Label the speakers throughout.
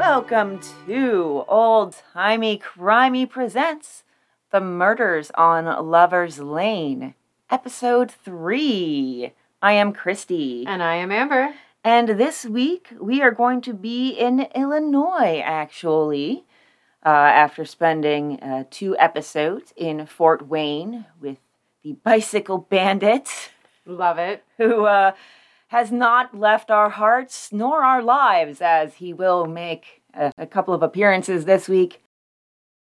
Speaker 1: Welcome to Old Timey Crimey Presents The Murders on Lover's Lane, Episode 3. I am Christy.
Speaker 2: And I am Amber.
Speaker 1: And this week we are going to be in Illinois, actually, uh, after spending uh, two episodes in Fort Wayne with the Bicycle Bandit,
Speaker 2: Love it.
Speaker 1: who uh, has not left our hearts nor our lives, as he will make a, a couple of appearances this week.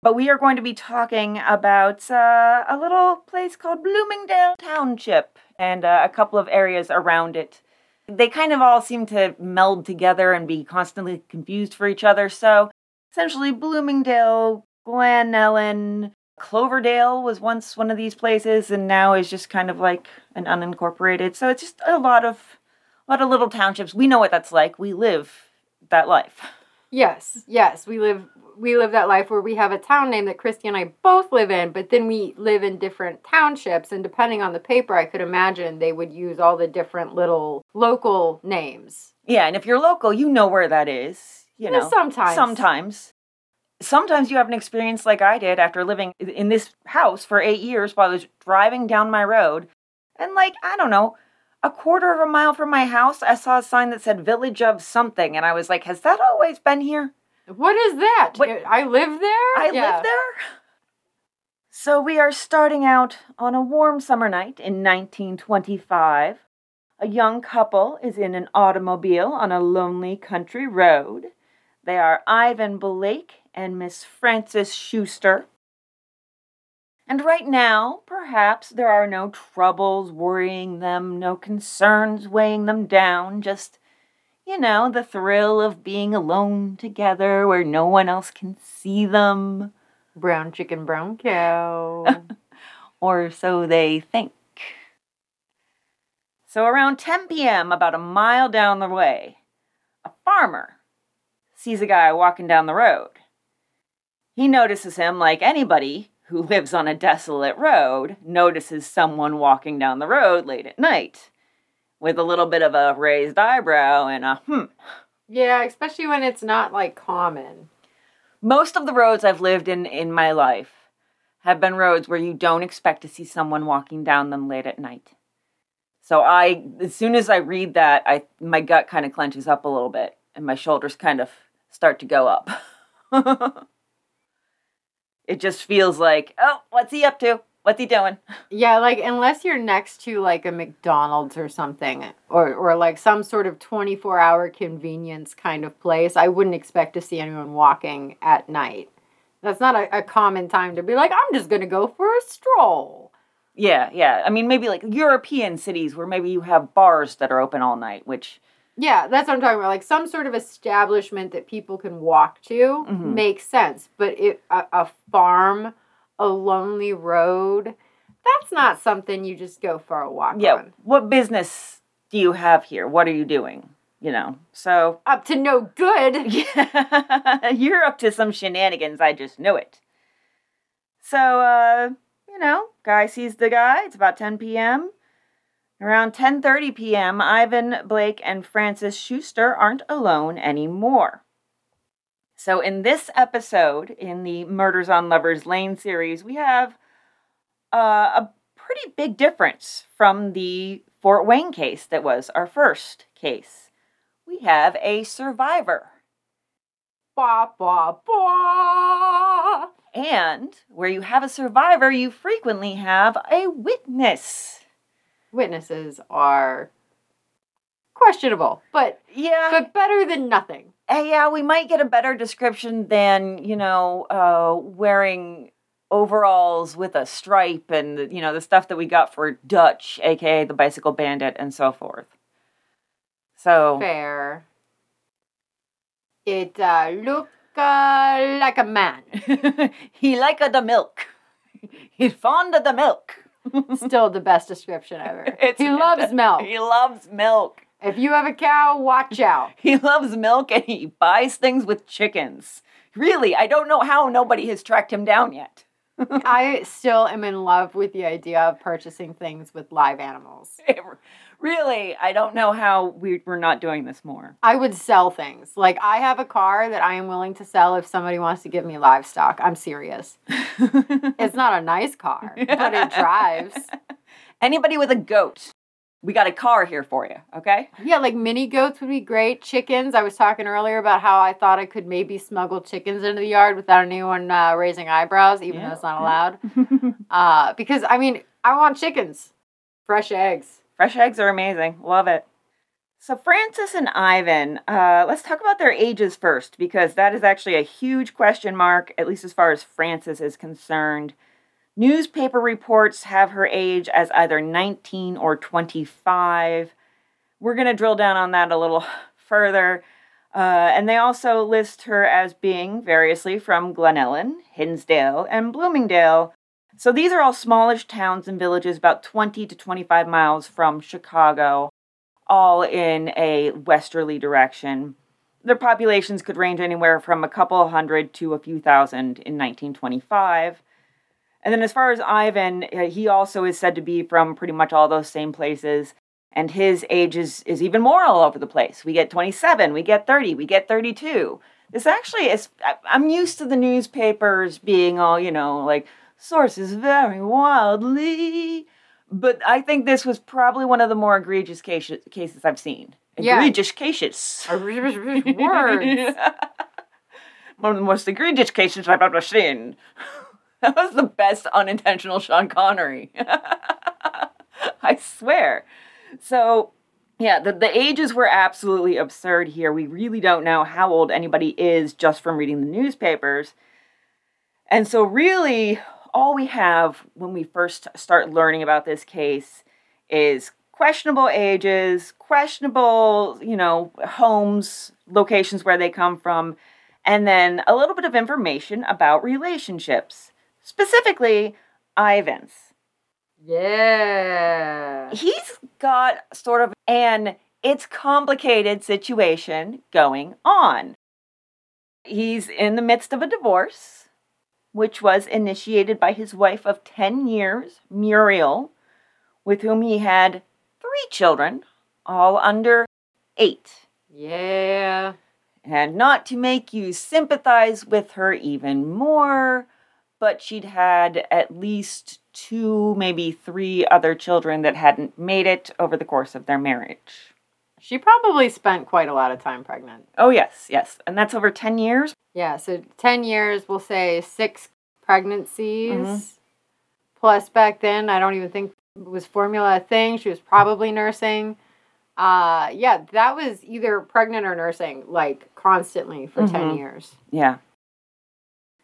Speaker 1: But we are going to be talking about uh, a little place called Bloomingdale Township and uh, a couple of areas around it. They kind of all seem to meld together and be constantly confused for each other. So essentially, Bloomingdale, Glen Ellyn, Cloverdale was once one of these places and now is just kind of like an unincorporated. So it's just a lot of a lot of little townships. We know what that's like. We live that life.
Speaker 2: Yes, yes. We live we live that life where we have a town name that Christy and I both live in, but then we live in different townships and depending on the paper I could imagine they would use all the different little local names.
Speaker 1: Yeah, and if you're local, you know where that is. You
Speaker 2: Yeah,
Speaker 1: know,
Speaker 2: sometimes.
Speaker 1: Sometimes. Sometimes you have an experience like I did after living in this house for eight years while I was driving down my road. And, like, I don't know, a quarter of a mile from my house, I saw a sign that said Village of something. And I was like, has that always been here?
Speaker 2: What is that?
Speaker 1: What-
Speaker 2: I live there?
Speaker 1: I
Speaker 2: Yeah.
Speaker 1: live there? So we are starting out on a warm summer night in 1925. A young couple is in an automobile on a lonely country road. They are Ivan Blake and Miss Frances Schuster. And right now, perhaps there are no troubles worrying them, no concerns weighing them down, just, you know, the thrill of being alone together where no one else can see them,
Speaker 2: Brown chicken, brown cow.
Speaker 1: or so they think. So around 10 p.m., about a mile down the way, a farmer sees a guy walking down the road. He notices him like anybody who lives on a desolate road notices someone walking down the road late at night with a little bit of a raised eyebrow and a hmm.
Speaker 2: yeah, especially when it's not like common.
Speaker 1: Most of the roads I've lived in in my life have been roads where you don't expect to see someone walking down them late at night. So I as soon as I read that, I my gut kind of clenches up a little bit and my shoulders kind of start to go up. it just feels like, "Oh, what's he up to? What's he doing?"
Speaker 2: Yeah, like unless you're next to like a McDonald's or something, or or like some sort of 24 hour convenience kind of place, I wouldn't expect to see anyone walking at night. That's not a, a common time to be like, I'm just gonna go for a stroll.
Speaker 1: Yeah, yeah. I mean, maybe like European cities where maybe you have bars that are open all night, which
Speaker 2: Yeah, that's what I'm talking about. Like some sort of establishment that people can walk to
Speaker 1: Mhm.
Speaker 2: makes sense, but it a, a farm, a lonely road, that's not something you just go for a walk
Speaker 1: yeah,
Speaker 2: on.
Speaker 1: what business do you have here? What are you doing? You know. So
Speaker 2: Up to no good.
Speaker 1: Yeah, you're up to some shenanigans. I just knew it. So, uh, you know, guy sees the guy. It's about 10 p.m. Around 10:30 p.m., Ivan Blake and Frances Schuster aren't alone anymore. So, in this episode in the Murders on Lovers Lane series, we have uh, a pretty big difference from the Fort Wayne case that was our first case. We have a survivor.
Speaker 2: Ba ba ba.
Speaker 1: And where you have a survivor, you frequently have a witness.
Speaker 2: Witnesses are questionable, but
Speaker 1: Yeah.
Speaker 2: but better than nothing.
Speaker 1: Uh, yeah, we might get a better description than, you know, uh, wearing overalls with a stripe and, you know, the stuff that we got for Dutch, aka the bicycle bandit, and so forth. So,
Speaker 2: Fair. It uh, look uh, like a man.
Speaker 1: he like the milk. He's fond of the milk.
Speaker 2: Still the best description ever.
Speaker 1: It's
Speaker 2: he loves milk.
Speaker 1: He loves milk.
Speaker 2: If you have a cow, watch out.
Speaker 1: He loves milk and he buys things with chickens. Really, I don't know how nobody has tracked him down yet.
Speaker 2: I still am in love with the idea of purchasing things with live animals.
Speaker 1: Really, I don't know how we, we're not doing this more.
Speaker 2: I would sell things. Like, I have a car that I am willing to sell if somebody wants to give me livestock. I'm serious. it's not a nice car, but it drives.
Speaker 1: Anybody with a goat, we got a car here for you, okay?
Speaker 2: Yeah, like mini goats would be great. Chickens. I was talking earlier about how I thought I could maybe smuggle chickens into the yard without anyone uh, raising eyebrows, even
Speaker 1: Yeah.
Speaker 2: though it's not allowed. uh, because, I mean, I want chickens, fresh eggs.
Speaker 1: Fresh eggs are amazing. Love it. So, Frances and Ivan, uh, let's talk about their ages first, because that is actually a huge question mark, at least as far as Frances is concerned. Newspaper reports have her age as either 19 or 25. We're going to drill down on that a little further. Uh, and they also list her as being variously from Glen Ellyn, Hinsdale, and Bloomingdale. So these are all smallish towns and villages about 20 to 25 miles from Chicago, all in a westerly direction. Their populations could range anywhere from a couple hundred to a few thousand in 1925. And then, as far as Ivan, uh, he also is said to be from pretty much all those same places. And his age is, is even more all over the place. We get 27, we get 30, we get 32. This actually is, I'm used to the newspapers being all, you know, like, sources vary wildly. But I think this was probably one of the more egregious cases, cases I've seen.
Speaker 2: Yeah.
Speaker 1: Egregious cases.
Speaker 2: Words.
Speaker 1: One of the most egregious cases I've ever seen. That was the best unintentional Sean Connery. I swear. So, yeah, the, the ages were absolutely absurd here. We really don't know how old anybody is just from reading the newspapers. And so, really, all we have when we first start learning about this case is questionable ages, questionable, you know, homes, locations where they come from, and then a little bit of information about relationships, specifically Ivan's.
Speaker 2: Yeah.
Speaker 1: He's got sort of an it's complicated situation going on. He's in the midst of a divorce, which was initiated by his wife of 10 years, Muriel, with whom he had three children, all under eight.
Speaker 2: Yeah.
Speaker 1: And not to make you sympathize with her even more, but she'd had at least two, maybe three other children that hadn't made it over the course of their marriage.
Speaker 2: She probably spent quite a lot of time pregnant.
Speaker 1: Oh, yes, yes. And that's over 10 years?
Speaker 2: Yeah, so 10 years, we'll say six pregnancies.
Speaker 1: Mhm.
Speaker 2: Plus, back then, I don't even think was formula a thing. She was probably nursing. Uh, yeah, that was either pregnant or nursing, like constantly for 10
Speaker 1: Mhm.
Speaker 2: years.
Speaker 1: Yeah.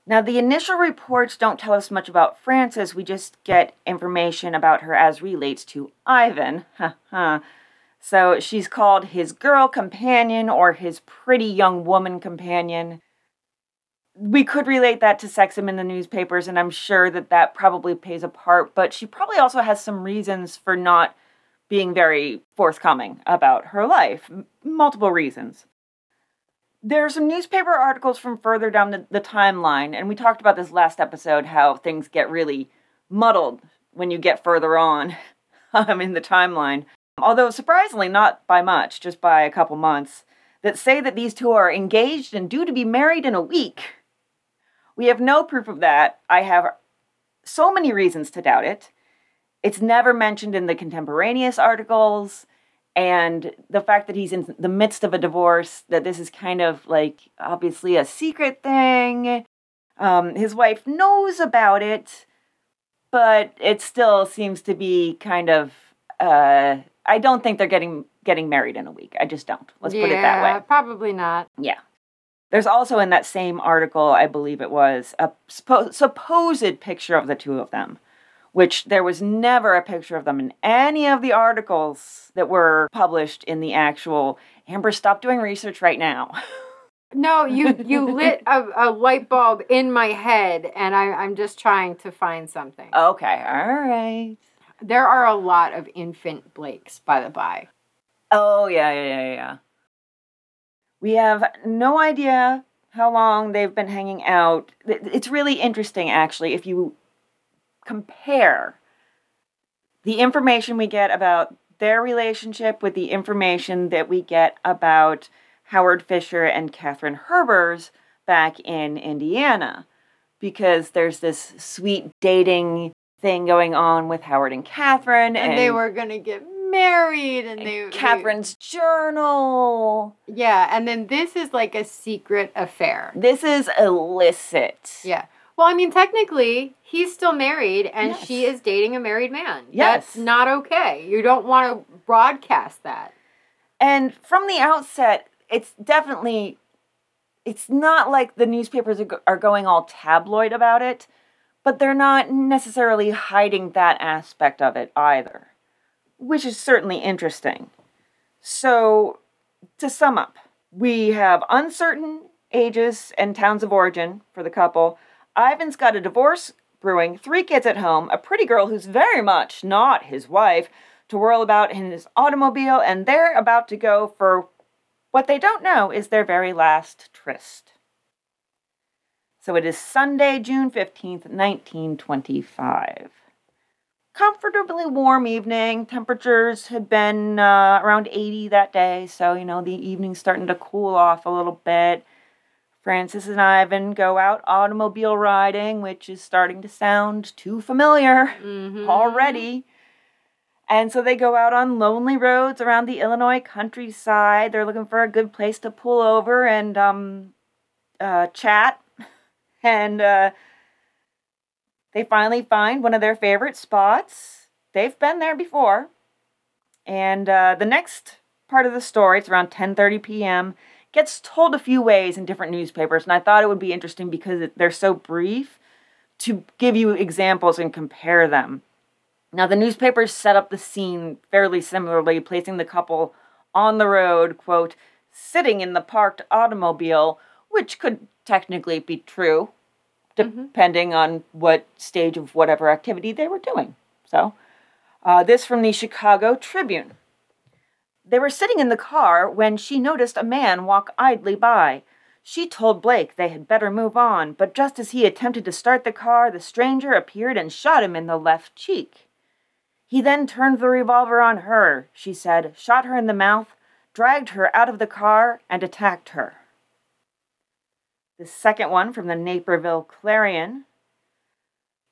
Speaker 1: Now, the initial reports don't tell us much about Frances. We just get information about her as relates to Ivan. So she's called his girl companion or his pretty young woman companion. We could relate that to sexism in the newspapers, and I'm sure that that probably plays a part, but she probably also has some reasons for not being very forthcoming about her life. Multiple reasons. There are some newspaper articles from further down the, the timeline, and we talked about this last episode how things get really muddled when you get further on um, in the timeline. Although surprisingly, not by much, just by a couple months, that say that these two are engaged and due to be married in a week. We have no proof of that. I have so many reasons to doubt it. It's never mentioned in the contemporaneous articles and the fact that he's in the midst of a divorce that this is kind of like obviously a secret thing um, his wife knows about it but it still seems to be kind of uh, i don't think they're getting getting married in a week i just don't let's put it that
Speaker 2: Yeah,
Speaker 1: way
Speaker 2: Probably not.
Speaker 1: yeah there's also in that same article i believe it was a suppo- supposed picture of the two of them which there was never a picture of them in any of the articles that were published in the actual Amber, stop doing research right now.
Speaker 2: No, you you lit a, a light bulb in my head, and I, I'm just trying to find something.
Speaker 1: okay, all right.
Speaker 2: There are a lot of infant Blakes, by the by.
Speaker 1: Oh, yeah, yeah, yeah, yeah. We have no idea how long they've been hanging out. It's really interesting, actually, if you compare the information we get about their relationship with the information that we get about Howard Fisher and Katherine Herbers back in Indiana. Because there's this sweet dating thing going on with Howard and Katherine.
Speaker 2: And, they were going to get married and,
Speaker 1: and
Speaker 2: they
Speaker 1: Katherine's journal.
Speaker 2: Yeah, and then this is like a secret affair.
Speaker 1: This is illicit.
Speaker 2: Yeah. Well, I mean, technically, he's still married and
Speaker 1: Yes.
Speaker 2: she is dating a married man.
Speaker 1: Yes.
Speaker 2: That's not okay. You don't want to broadcast that.
Speaker 1: And from the outset, it's definitely it's not like the newspapers are, are going all tabloid about it, but they're not necessarily hiding that aspect of it either, which is certainly interesting. So, to sum up, we have uncertain ages and towns of origin for the couple. Ivan's got a divorce brewing, three kids at home, a pretty girl who's very much not his wife to whirl about in his automobile, and they're about to go for what they don't know is their very last tryst. So it is Sunday, June 15th, 1925. Comfortably warm evening. Temperatures had been uh, around 80 that day, so you know the evening's starting to cool off a little bit. Frances and Ivan go out automobile riding, which is starting to sound too familiar
Speaker 2: Mm-hmm.
Speaker 1: already. And so they go out on lonely roads around the Illinois countryside. They're looking for a good place to pull over and um, uh, chat. And uh, they finally find one of their favorite spots. They've been there before. And uh, the next part of the story, it's around 10:30 p.m., gets told a few ways in different newspapers. And I thought it would be interesting because they're so brief to give you examples and compare them. Now, the newspapers set up the scene fairly similarly, placing the couple on the road, quote, sitting in the parked automobile, which could technically be true, depending on what stage of whatever activity they were doing. So, uh, this from the Chicago Tribune. They were sitting in the car when she noticed a man walk idly by. She told Blake they had better move on, but just as he attempted to start the car, the stranger appeared and shot him in the left cheek. He then turned the revolver on her, she said, shot her in the mouth, dragged her out of the car, and attacked her. The second one from the Naperville Clarion.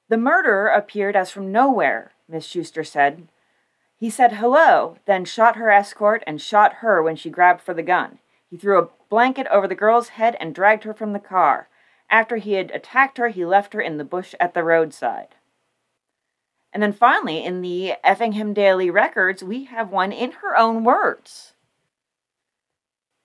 Speaker 1: The murderer appeared as from nowhere, Miss Schuster said. He said hello, then shot her escort and shot her when she grabbed for the gun. He threw a blanket over the girl's head and dragged her from the car. After he had attacked her, he left her in the bush at the roadside. And then finally, in the Effingham Daily Records, we have one in her own words.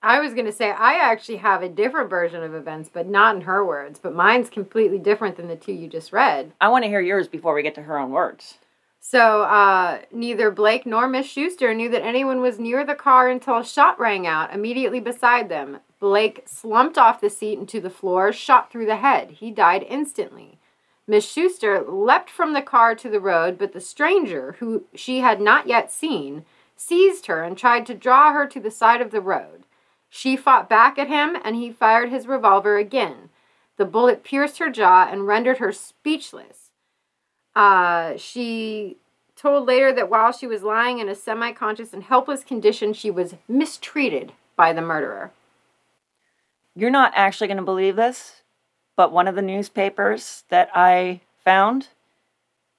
Speaker 2: I was going to say, I actually have a different version of events, but not in her words. But mine's completely different than the two you just read.
Speaker 1: I want to hear yours before we get to her own words.
Speaker 2: So, uh, neither Blake nor Miss Schuster knew that anyone was near the car until a shot rang out immediately beside them. Blake slumped off the seat into the floor, shot through the head. He died instantly. Miss Schuster leapt from the car to the road, but the stranger, who she had not yet seen, seized her and tried to draw her to the side of the road. She fought back at him, and he fired his revolver again. The bullet pierced her jaw and rendered her speechless. Uh, she told later that while she was lying in a semi conscious and helpless condition, she was mistreated by the murderer.
Speaker 1: You're not actually going to believe this, but one of the newspapers that I found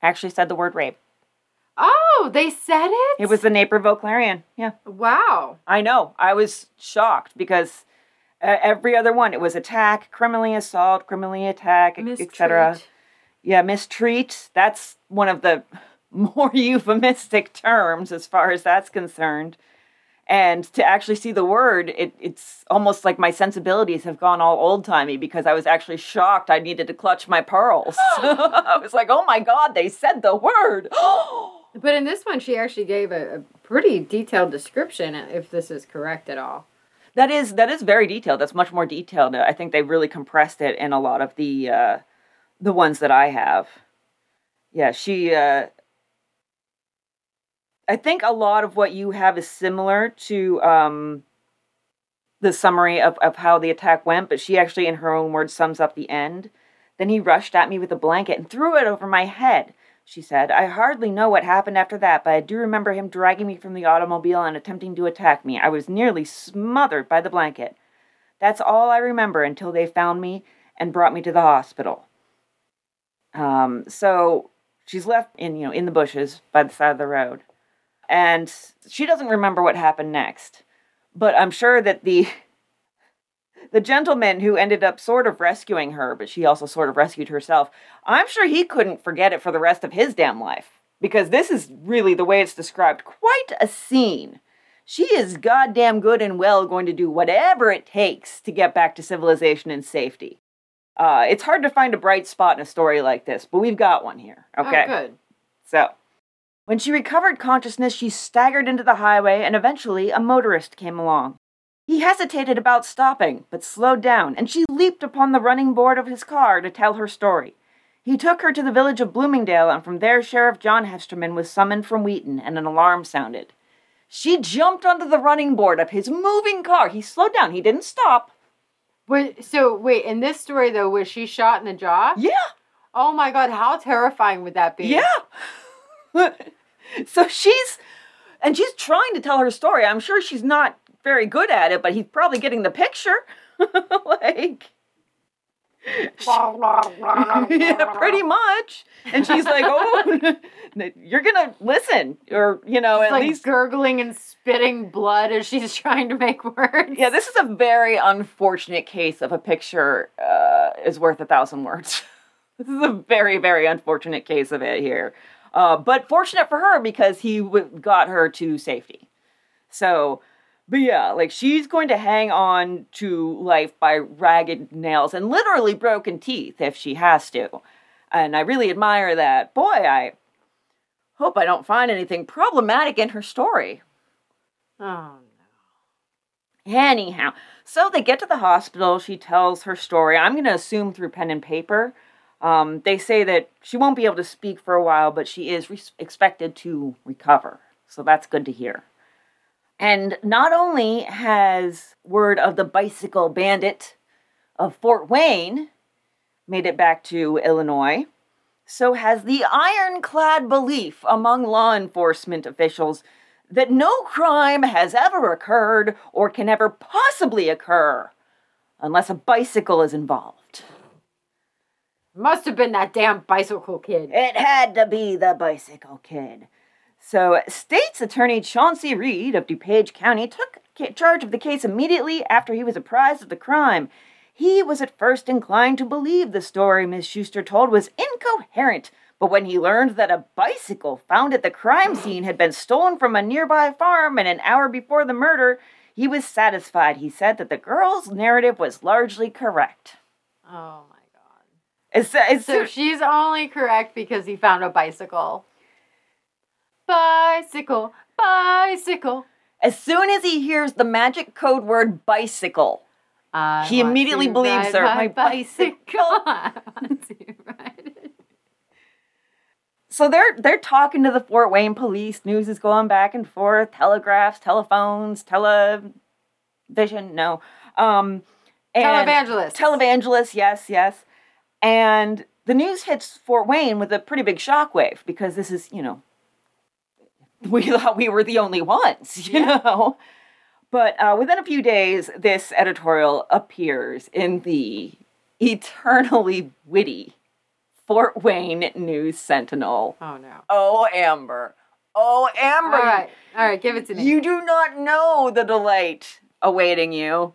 Speaker 1: actually said the word rape.
Speaker 2: Oh, they said it?
Speaker 1: It was the Naperville Clarion. Yeah.
Speaker 2: Wow.
Speaker 1: I know. I was shocked because uh, every other one, it was attack, criminally assault, criminally attack, etc. Yeah, mistreat. That's one of the more euphemistic terms as far as that's concerned. And to actually see the word, it, it's almost like my sensibilities have gone all old timey because I was actually shocked. I needed to clutch my pearls. I was like, oh my God, they said the word.
Speaker 2: But in this one, she actually gave a, a pretty detailed description, if this is correct at all.
Speaker 1: That is that is very detailed. That's much more detailed. I think they really compressed it in a lot of the uh, the ones that I have. Yeah, she. Uh, I think a lot of what you have is similar to um, the summary of, of how the attack went, but she actually, in her own words, sums up the end. Then he rushed at me with a blanket and threw it over my head. She said. I hardly know what happened after that, but I do remember him dragging me from the automobile and attempting to attack me. I was nearly smothered by the blanket. That's all I remember until they found me and brought me to the hospital. Um, so she's left in, you know, in the bushes by the side of the road. And she doesn't remember what happened next. But I'm sure that the the gentleman who ended up sort of rescuing her, but she also sort of rescued herself, I'm sure he couldn't forget it for the rest of his damn life. Because this is really the way it's described quite a scene. She is goddamn good and well going to do whatever it takes to get back to civilization and safety. Uh, it's hard to find a bright spot in a story like this, but we've got one here. Okay.
Speaker 2: Oh, good.
Speaker 1: So, when she recovered consciousness, she staggered into the highway, and eventually a motorist came along. He hesitated about stopping, but slowed down, and she leaped upon the running board of his car to tell her story. He took her to the village of Bloomingdale, and from there Sheriff John Hesterman was summoned from Wheaton, and an alarm sounded. She jumped onto the running board of his moving car. He slowed down. He didn't stop.
Speaker 2: Wait, so wait, in this story though, was she shot in the jaw?
Speaker 1: Yeah,
Speaker 2: Oh my god, how terrifying would that be?
Speaker 1: yeah. so she's, and she's trying to tell her story. I'm sure she's not very good at it, but he's probably getting the picture. like, yeah, pretty much. And she's like, "Oh, you're gonna listen, or you know,
Speaker 2: She's
Speaker 1: at
Speaker 2: like
Speaker 1: least."
Speaker 2: gurgling and spitting blood as she's trying to make words.
Speaker 1: Yeah, this is a very unfortunate case of a picture uh, is worth a thousand words. this is a very, very unfortunate case of it here. Uh, but fortunate for her because he w- got her to safety. So, but yeah, like she's going to hang on to life by ragged nails and literally broken teeth if she has to. And I really admire that. Boy, I hope I don't find anything problematic in her story.
Speaker 2: Oh no.
Speaker 1: Anyhow, so they get to the hospital. She tells her story. I'm going to assume through pen and paper. Um, they say that she won't be able to speak for a while, but she is re- expected to recover. So that's good to hear. And not only has word of the bicycle bandit of Fort Wayne made it back to Illinois, so has the ironclad belief among law enforcement officials that no crime has ever occurred or can ever possibly occur unless a bicycle is involved.
Speaker 2: Must have been that damn bicycle kid.
Speaker 1: It had to be the bicycle kid. So, State's Attorney Chauncey Reed of DuPage County took charge of the case immediately after he was apprised of the crime. He was at first inclined to believe the story Miss Schuster told was incoherent, but when he learned that a bicycle found at the crime scene had been stolen from a nearby farm and an hour before the murder, he was satisfied. He said that the girl's narrative was largely correct.
Speaker 2: Oh my god.
Speaker 1: It's, it's,
Speaker 2: So she's only correct because he found a bicycle. Bicycle, bicycle.
Speaker 1: as soon as he hears the magic code word bicycle,
Speaker 2: I
Speaker 1: He immediately believes her, "My bicycle."
Speaker 2: I want to ride it.
Speaker 1: So they're they're talking to the Fort Wayne police. News is going back and forth. Telegraphs, telephones, television. No, um, and
Speaker 2: Televangelists.
Speaker 1: Televangelists. Yes, yes. And the news hits Fort Wayne with a pretty big shockwave because this is you know we thought we were the only ones, you
Speaker 2: Yeah.
Speaker 1: know. But uh, within a few days, this editorial appears in the eternally witty Fort Wayne News Sentinel.
Speaker 2: Oh no.
Speaker 1: Oh, Amber. Oh, Amber.
Speaker 2: All right. All right, give it to me.
Speaker 1: You do not know the delight awaiting you.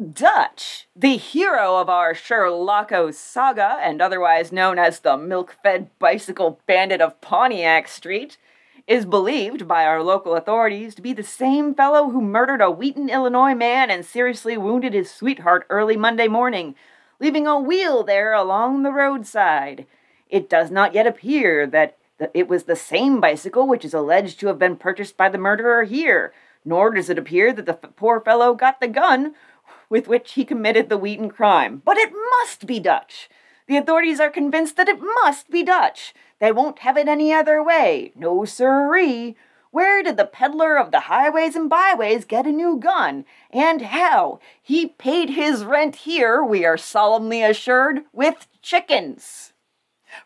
Speaker 1: Dutch, the hero of our Sherlocko saga and otherwise known as the milk fed bicycle bandit of Pontiac Street, is believed by our local authorities to be the same fellow who murdered a Wheaton, Illinois man and seriously wounded his sweetheart early Monday morning, leaving a wheel there along the roadside. It does not yet appear that it was the same bicycle which is alleged to have been purchased by the murderer here, nor does it appear that the poor fellow got the gun with which he committed the Wheaton crime. But it must be Dutch. The authorities are convinced that it must be Dutch. They won't have it any other way. No sirree. Where did the peddler of the highways and byways get a new gun? And how? He paid his rent here, we are solemnly assured, with chickens.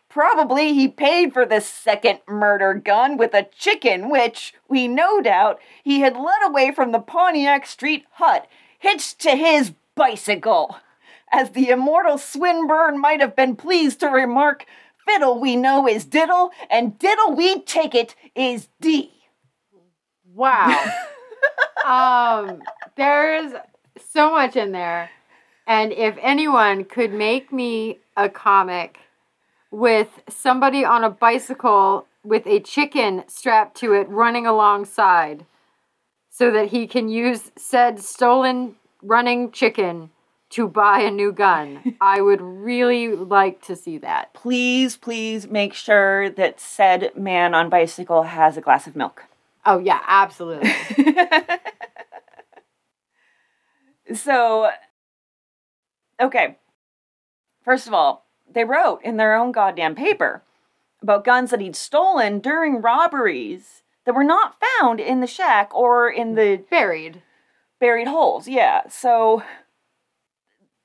Speaker 1: Probably he paid for this second murder gun with a chicken, which, we no doubt, he had led away from the Pontiac Street hut, hitched to his bicycle. As the immortal Swinburne might have been pleased to remark, fiddle we know is diddle, and diddle we take it is D.
Speaker 2: Wow. um, there's so much in there. And if anyone could make me a comic with somebody on a bicycle with a chicken strapped to it running alongside so that he can use said stolen running chicken to buy a new gun, I would really like to see that.
Speaker 1: Please, please make sure that said man on bicycle has a glass of milk.
Speaker 2: Oh, yeah, absolutely.
Speaker 1: so, okay. First of all, they wrote in their own goddamn paper about guns that he'd stolen during robberies that were not found in the shack or in the
Speaker 2: Buried.
Speaker 1: buried holes. Yeah. So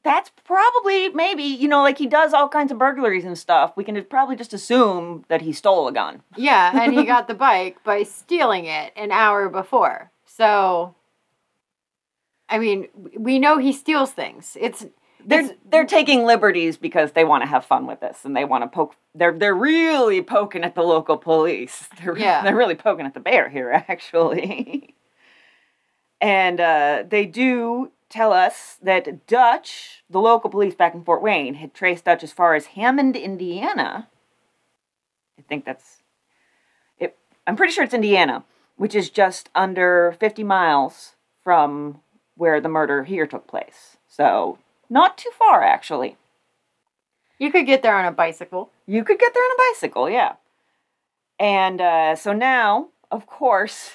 Speaker 1: that's probably maybe, you know, like he does all kinds of burglaries and stuff. We can probably just assume that he stole a gun.
Speaker 2: Yeah, and he got the bike by stealing it an hour before. So, I mean, we know he steals things. It's
Speaker 1: They're
Speaker 2: It's-
Speaker 1: they're taking liberties because they want to have fun with this and they want to poke they're they're really poking at the local police. They're
Speaker 2: Yeah.
Speaker 1: they're really poking at the bear here actually. and uh, they do tell us that Dutch, the local police back in Fort Wayne, had traced Dutch as far as Hammond, Indiana. I think that's it. I'm pretty sure it's Indiana, which is just under 50 miles from where the murder here took place. So not too far, actually.
Speaker 2: you could get there on a bicycle.
Speaker 1: You could get there on a bicycle, yeah. And uh, so now, of course,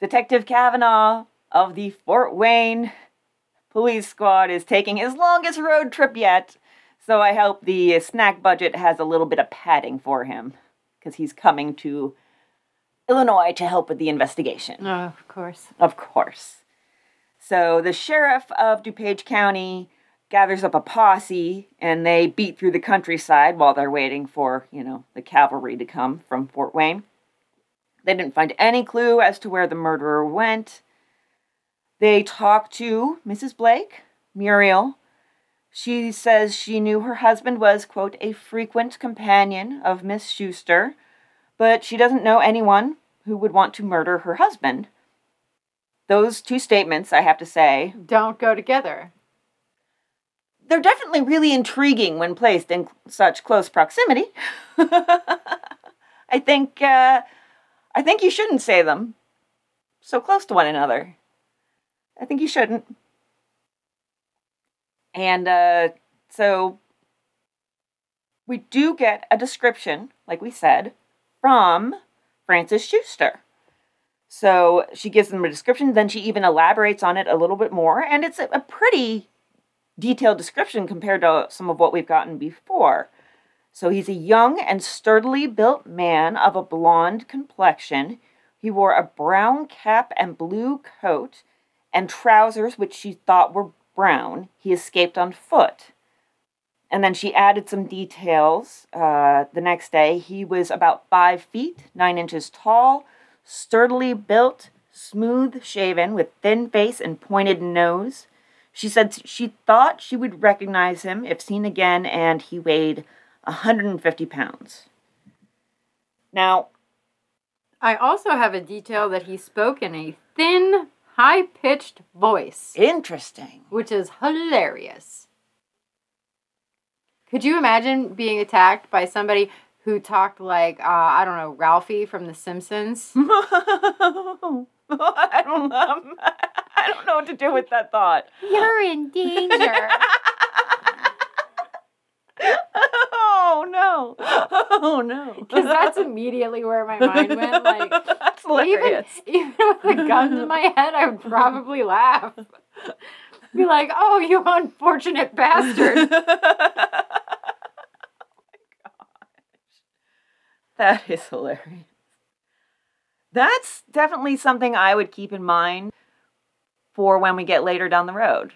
Speaker 1: Detective Kavanaugh of the Fort Wayne Police Squad is taking his longest road trip yet. So I hope the snack budget has a little bit of padding for him because he's coming to Illinois to help with the investigation.
Speaker 2: Oh, of course.
Speaker 1: Of course. So the sheriff of DuPage County gathers up a posse and they beat through the countryside while they're waiting for, you know, the cavalry to come from Fort Wayne. They didn't find any clue as to where the murderer went. They talk to Mrs. Blake, Muriel. She says she knew her husband was, quote, a frequent companion of Miss Schuster, but she doesn't know anyone who would want to murder her husband. Those two statements, I have to say,
Speaker 2: Don't go together.
Speaker 1: they're definitely really intriguing when placed in such close proximity. I think uh, I think you shouldn't say them so close to one another. I think you shouldn't. And uh, so we do get a description, like we said, from Frances Schuster. So she gives them a description, then she even elaborates on it a little bit more, and it's a, pretty detailed description compared to some of what we've gotten before. So he's a young and sturdily built man of a blonde complexion. He wore a brown cap and blue coat and trousers which she thought were brown. He escaped on foot. And then she added some details. Uh, the next day, he was about five feet, nine inches tall, sturdily built, smooth shaven, with thin face and pointed nose. She said she thought she would recognize him if seen again, and he weighed 150 pounds. Now,
Speaker 2: I also have a detail that he spoke in a thin, high pitched voice,
Speaker 1: interesting.
Speaker 2: which is hilarious. Could you imagine being attacked by somebody who talked like, uh, I don't know, Ralphie from The Simpsons?
Speaker 1: I don't know. I don't know what to do with that thought.
Speaker 2: You're in danger.
Speaker 1: oh no! Oh no!
Speaker 2: Because that's immediately where my mind went. Like,
Speaker 1: that's
Speaker 2: even,
Speaker 1: hilarious.
Speaker 2: even with a gun in my head, I would probably laugh. Be like, oh, you unfortunate bastard.
Speaker 1: That is hilarious. That's definitely something I would keep in mind for when we get later down the road.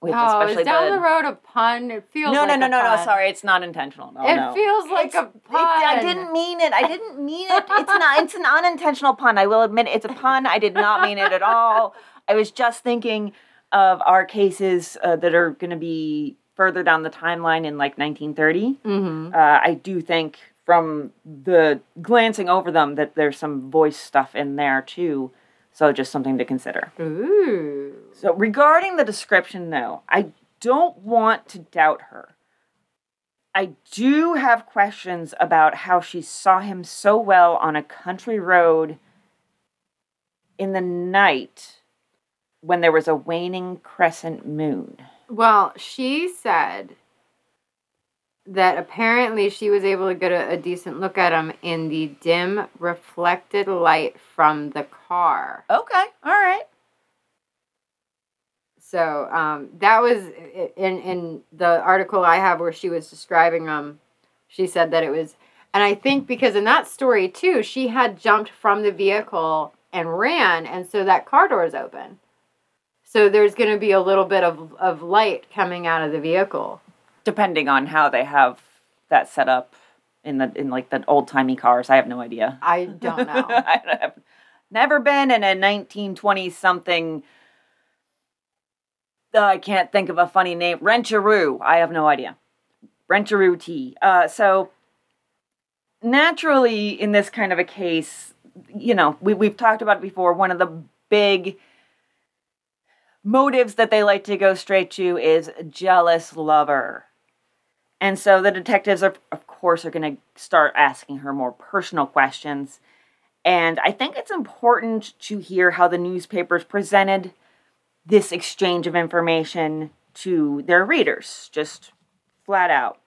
Speaker 1: With
Speaker 2: oh, is down the, road a pun? It feels
Speaker 1: no,
Speaker 2: like
Speaker 1: no, no, no, no. Sorry, it's not intentional. No,
Speaker 2: it
Speaker 1: no.
Speaker 2: feels like
Speaker 1: It's-
Speaker 2: a
Speaker 1: it-
Speaker 2: pun.
Speaker 1: I didn't mean it. I didn't mean it. It's not. It's an unintentional pun. I will admit it's a pun. I did not mean it at all. I was just thinking of our cases uh, that are going to be further down the timeline in like 1930.
Speaker 2: Mm-hmm.
Speaker 1: Uh, I do think from the glancing over them that there's some voice stuff in there too. So just something to consider.
Speaker 2: Ooh.
Speaker 1: So regarding the description, though, I don't want to doubt her. I do have questions about how she saw him so well on a country road in the night when there was a waning crescent moon.
Speaker 2: Well, she said that apparently she was able to get a, a decent look at him in the dim reflected light from the car.
Speaker 1: Okay, all right.
Speaker 2: So um, that was in in the article I have where she was describing them. She said that it was, and I think because in that story too, she had jumped from the vehicle and ran, and so that car door is open. So there's going to be a little bit of of light coming out of the vehicle.
Speaker 1: Depending on how they have that set up in the in like the old timey cars, I have no idea.
Speaker 2: I don't know.
Speaker 1: I have never been in a 1920 something. Uh, I can't think of a funny name. Rencheroo. I have no idea. Rencheroo tea. Uh, so naturally, in this kind of a case, you know, we we've talked about it before. One of the big motives that they like to go straight to is jealous lover. And so the detectives are of course are going to start asking her more personal questions. And I think it's important to hear how the newspapers presented this exchange of information to their readers, just flat out.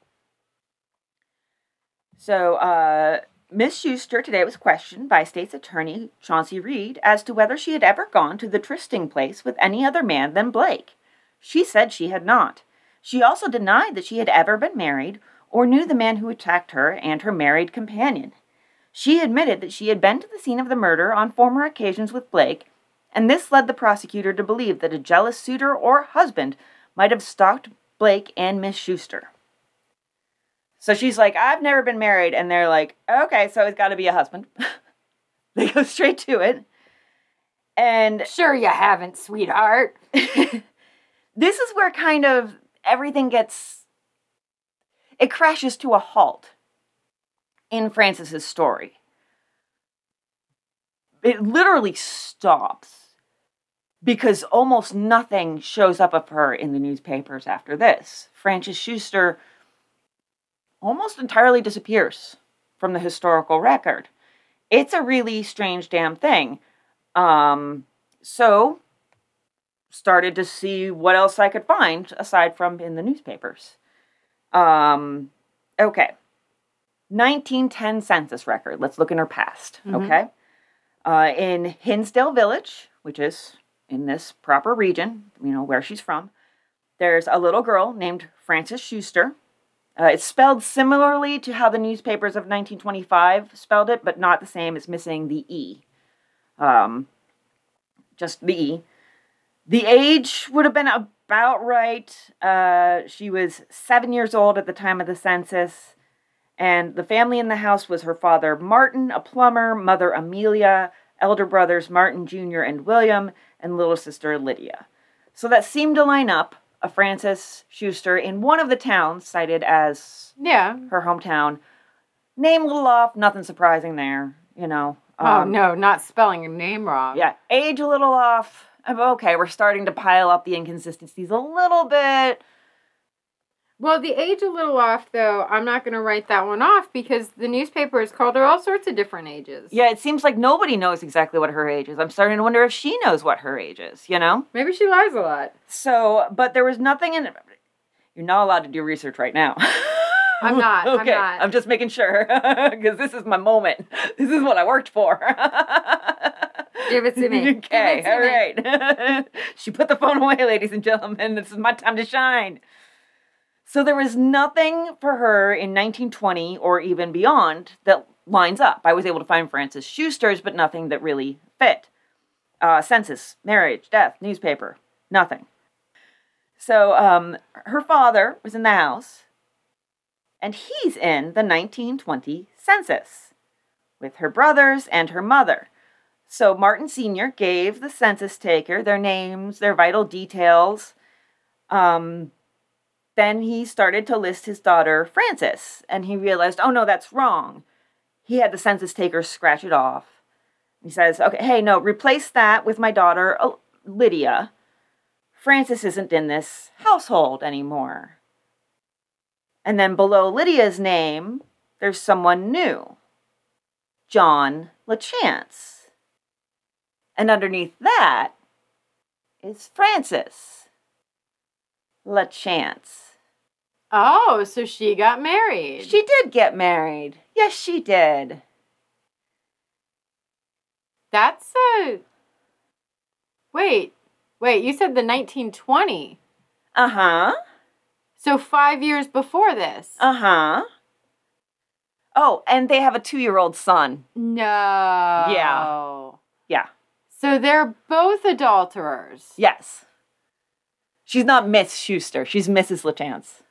Speaker 1: So, uh, Miss Schuster today was questioned by State's Attorney Chauncey Reed as to whether she had ever gone to the trysting place with any other man than Blake. She said she had not. She also denied that she had ever been married or knew the man who attacked her and her married companion. She admitted that she had been to the scene of the murder on former occasions with Blake, and this led the prosecutor to believe that a jealous suitor or husband might have stalked Blake and Miss Schuster. So she's like, I've never been married. And they're like, okay, so it's got to be a husband. they go straight to it. And
Speaker 2: sure, you haven't, sweetheart.
Speaker 1: this is where kind of everything gets it crashes to a halt in Frances's story. It literally stops because almost nothing shows up of her in the newspapers after this. Frances Schuster almost entirely disappears from the historical record. It's a really strange damn thing. Um, so started to see what else I could find aside from in the newspapers. Um, okay. 1910 census record. Let's look in her past.
Speaker 2: Mhm.
Speaker 1: Okay. Uh, in Hinsdale Village, which is in this proper region, you know, where she's from, there's a little girl named Frances Schuster. Uh, it's spelled similarly to how the newspapers of 1925 spelled it, but not the same. It's missing the E. Um, just the E. The age would have been about right. Uh, she was seven years old at the time of the census. And the family in the house was her father, Martin, a plumber, mother, Amelia, elder brothers, Martin Jr. and William, and little sister, Lydia. So that seemed to line up a Frances Schuster in one of the towns cited as
Speaker 2: Yeah.
Speaker 1: her hometown. Name a little off, nothing surprising there, you know.
Speaker 2: oh
Speaker 1: Um,
Speaker 2: no, not spelling your name wrong.
Speaker 1: yeah, age a little off. I'm okay, we're starting to pile up the inconsistencies a little bit.
Speaker 2: Well, the age a little off though. I'm not going to write that one off because the newspaper has called her all sorts of different ages.
Speaker 1: Yeah, it seems like nobody knows exactly what her age is. I'm starting to wonder if she knows what her age is, you know?
Speaker 2: Maybe she lies a lot.
Speaker 1: So, but there was nothing in it You're not allowed to do research right now.
Speaker 2: I'm not, I'm
Speaker 1: okay,
Speaker 2: not.
Speaker 1: I'm just making sure because this is my moment. This is what I worked for.
Speaker 2: Give it to me.
Speaker 1: Okay,
Speaker 2: to
Speaker 1: all
Speaker 2: me.
Speaker 1: right. she put the phone away, ladies and gentlemen. This is my time to shine. So there was nothing for her in 1920 or even beyond that lines up. I was able to find Frances Schuster's, but nothing that really fit. Uh, census, marriage, death, newspaper, nothing. So um, her father was in the house, and he's in the 1920 census with her brothers and her mother. So Martin Sr. gave the census taker their names, their vital details. Um, then he started to list his daughter, Frances, and he realized, oh no, that's wrong. He had the census taker scratch it off. He says, okay, hey, no, replace that with my daughter, uh, Lydia. Frances isn't in this household anymore. And then below Lydia's name, there's someone new John LaChance. And underneath that is Frances LaChance.
Speaker 2: Oh, so she got married.
Speaker 1: She did get married. Yes, she did.
Speaker 2: That's a. Wait, wait, you said the 1920.
Speaker 1: Uh huh.
Speaker 2: So five years before this.
Speaker 1: Uh huh. Oh, and they have a two year old son.
Speaker 2: no.
Speaker 1: Yeah. Yeah.
Speaker 2: So they're both adulterers.
Speaker 1: Yes. She's not Miss Schuster. She's Mrs. LaChance.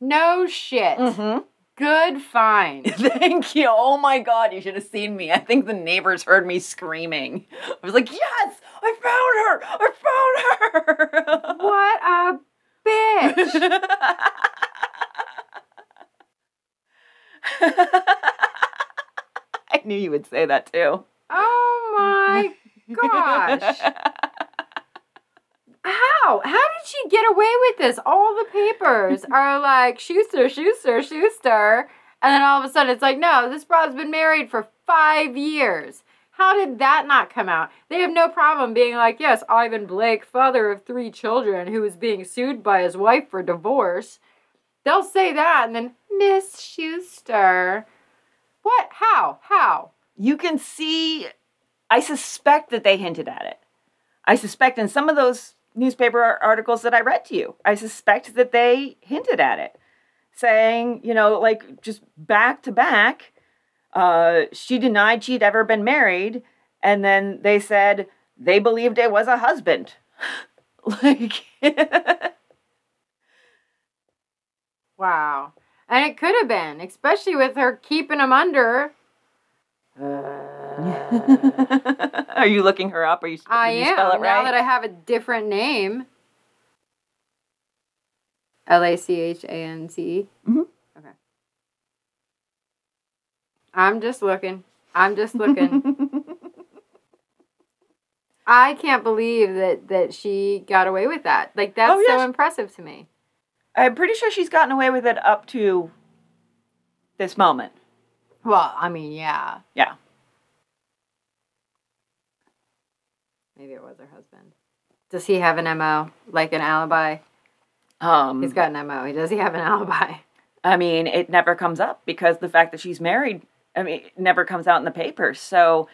Speaker 2: No shit.
Speaker 1: Mm-hmm.
Speaker 2: Good find.
Speaker 1: Thank you. Oh my god, you should have seen me. I think the neighbors heard me screaming. I was like, yes, I found her! I found her!
Speaker 2: what a bitch.
Speaker 1: I knew you would say that too.
Speaker 2: Oh my gosh. How? How did she get away with this? All the papers are like Schuster, Schuster, Schuster. And then all of a sudden it's like, no, this broad's been married for five years. How did that not come out? They have no problem being like, yes, Ivan Blake, father of three children, who is being sued by his wife for divorce. They'll say that and then, Miss Schuster. What? How? How?
Speaker 1: You can see, I suspect that they hinted at it. I suspect in some of those newspaper articles that I read to you, I suspect that they hinted at it, saying, you know, like just back to back, uh, she denied she'd ever been married, and then they said they believed it was a husband. like,
Speaker 2: Wow. And it could have been, especially with her keeping him under.
Speaker 1: are you looking her up? Are you?
Speaker 2: I
Speaker 1: you
Speaker 2: am
Speaker 1: spell it
Speaker 2: now
Speaker 1: right?
Speaker 2: that I have a different name. L A C H A N C E.
Speaker 1: Mhm.
Speaker 2: Okay. I'm just looking. I'm just looking. I can't believe that that she got away with that. Like that's
Speaker 1: Oh, yes.
Speaker 2: so impressive to me.
Speaker 1: I'm pretty sure she's gotten away with it up to this moment.
Speaker 2: Well, I mean, yeah.
Speaker 1: Yeah.
Speaker 2: Maybe it was her husband. Does he have an MO? Like an alibi?
Speaker 1: Um,
Speaker 2: He's got an MO. Does he have an alibi?
Speaker 1: I mean, it never comes up because the fact that she's married, I mean, it never comes out in the papers. So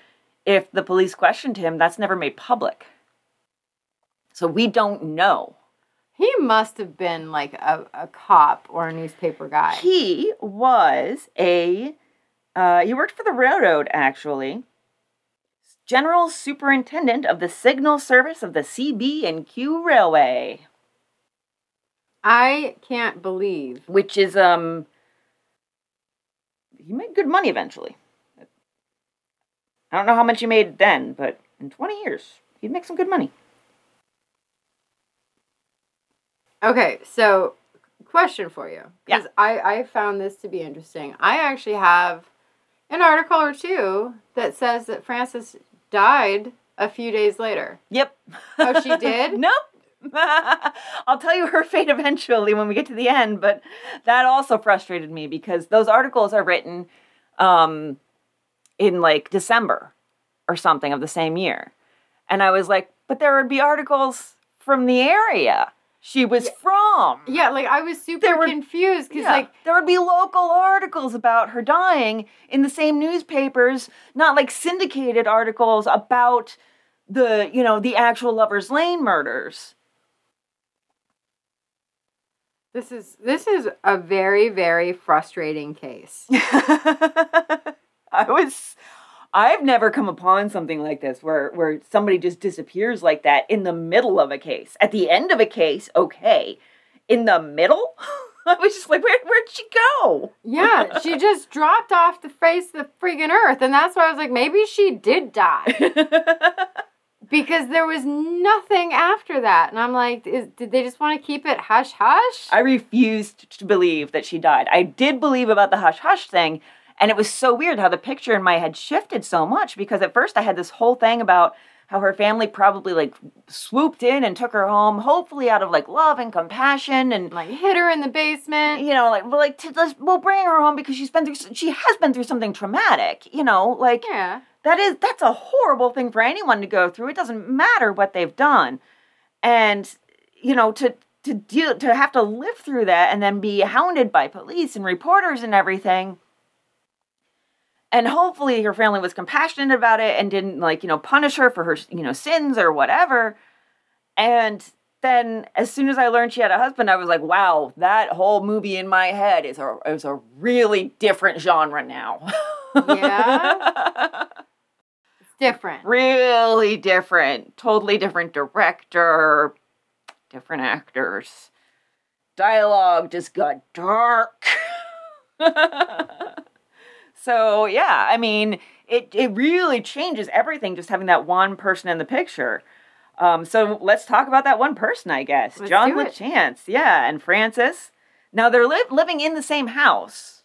Speaker 1: if the police questioned him, that's never made public. So we don't know.
Speaker 2: He must have been like a, a cop or a newspaper guy.
Speaker 1: He was a, uh, he worked for the railroad actually. General Superintendent of the Signal Service of the CB and Q Railway,
Speaker 2: I can't believe.
Speaker 1: which is um. He made good money eventually. I don't know how much he made then, but in twenty years, he'd make some good money.
Speaker 2: Okay, so question for you.
Speaker 1: Yeah.
Speaker 2: Because I, I found this to be interesting. I actually have an article or two that says that Frances died a few days later.
Speaker 1: Yep.
Speaker 2: Oh, she did?
Speaker 1: nope. I'll tell you her fate eventually when we get to the end, but that also frustrated me because those articles are written um, in like December or something of the same year. And I was like, but there would be articles from the area she was from.
Speaker 2: Yeah, like I was super
Speaker 1: were-
Speaker 2: confused because
Speaker 1: Yeah,
Speaker 2: like
Speaker 1: there would be local articles about her dying in the same newspapers, not like syndicated articles about the, you know, the actual Lovers Lane murders.
Speaker 2: this is this is a very very frustrating case.
Speaker 1: I was I've never come upon something like this where where somebody just disappears like that in the middle of a case. At the end of a case, okay. In the middle? I was just like, where where'd she go?
Speaker 2: Yeah, she just dropped off the face of the freaking earth. And that's why I was like, maybe she did die. because there was nothing after that. And I'm like, is, did they just want to keep it hush hush?
Speaker 1: I refused to believe that she died. I did believe about the hush hush thing, and it was so weird how the picture in my head shifted so much because at first I had this whole thing about how her family probably like swooped in and took her home, hopefully out of like love and compassion and
Speaker 2: like hit her in the basement.
Speaker 1: you know like well, like to, let's, we'll bring her home because she's been through she has been through something traumatic, you know, like
Speaker 2: Yeah.
Speaker 1: that is that's a horrible thing for anyone to go through. It doesn't matter what they've done. And you know, to to deal to have to live through that and then be hounded by police and reporters and everything. And hopefully her family was compassionate about it and didn't like, you know, punish her for her, you know, sins or whatever. And then as soon as I learned she had a husband, I was like, wow, that whole movie in my head is a is a really different genre now.
Speaker 2: Yeah? It's different.
Speaker 1: really different, totally different director, different actors. Dialogue just got dark. so yeah, I mean, it it really changes everything just having that one person in the picture. Um, so let's talk about that one person, I guess.
Speaker 2: Let's
Speaker 1: John
Speaker 2: do it.
Speaker 1: LaChance, yeah, and Frances. Now they're li- living in the same house,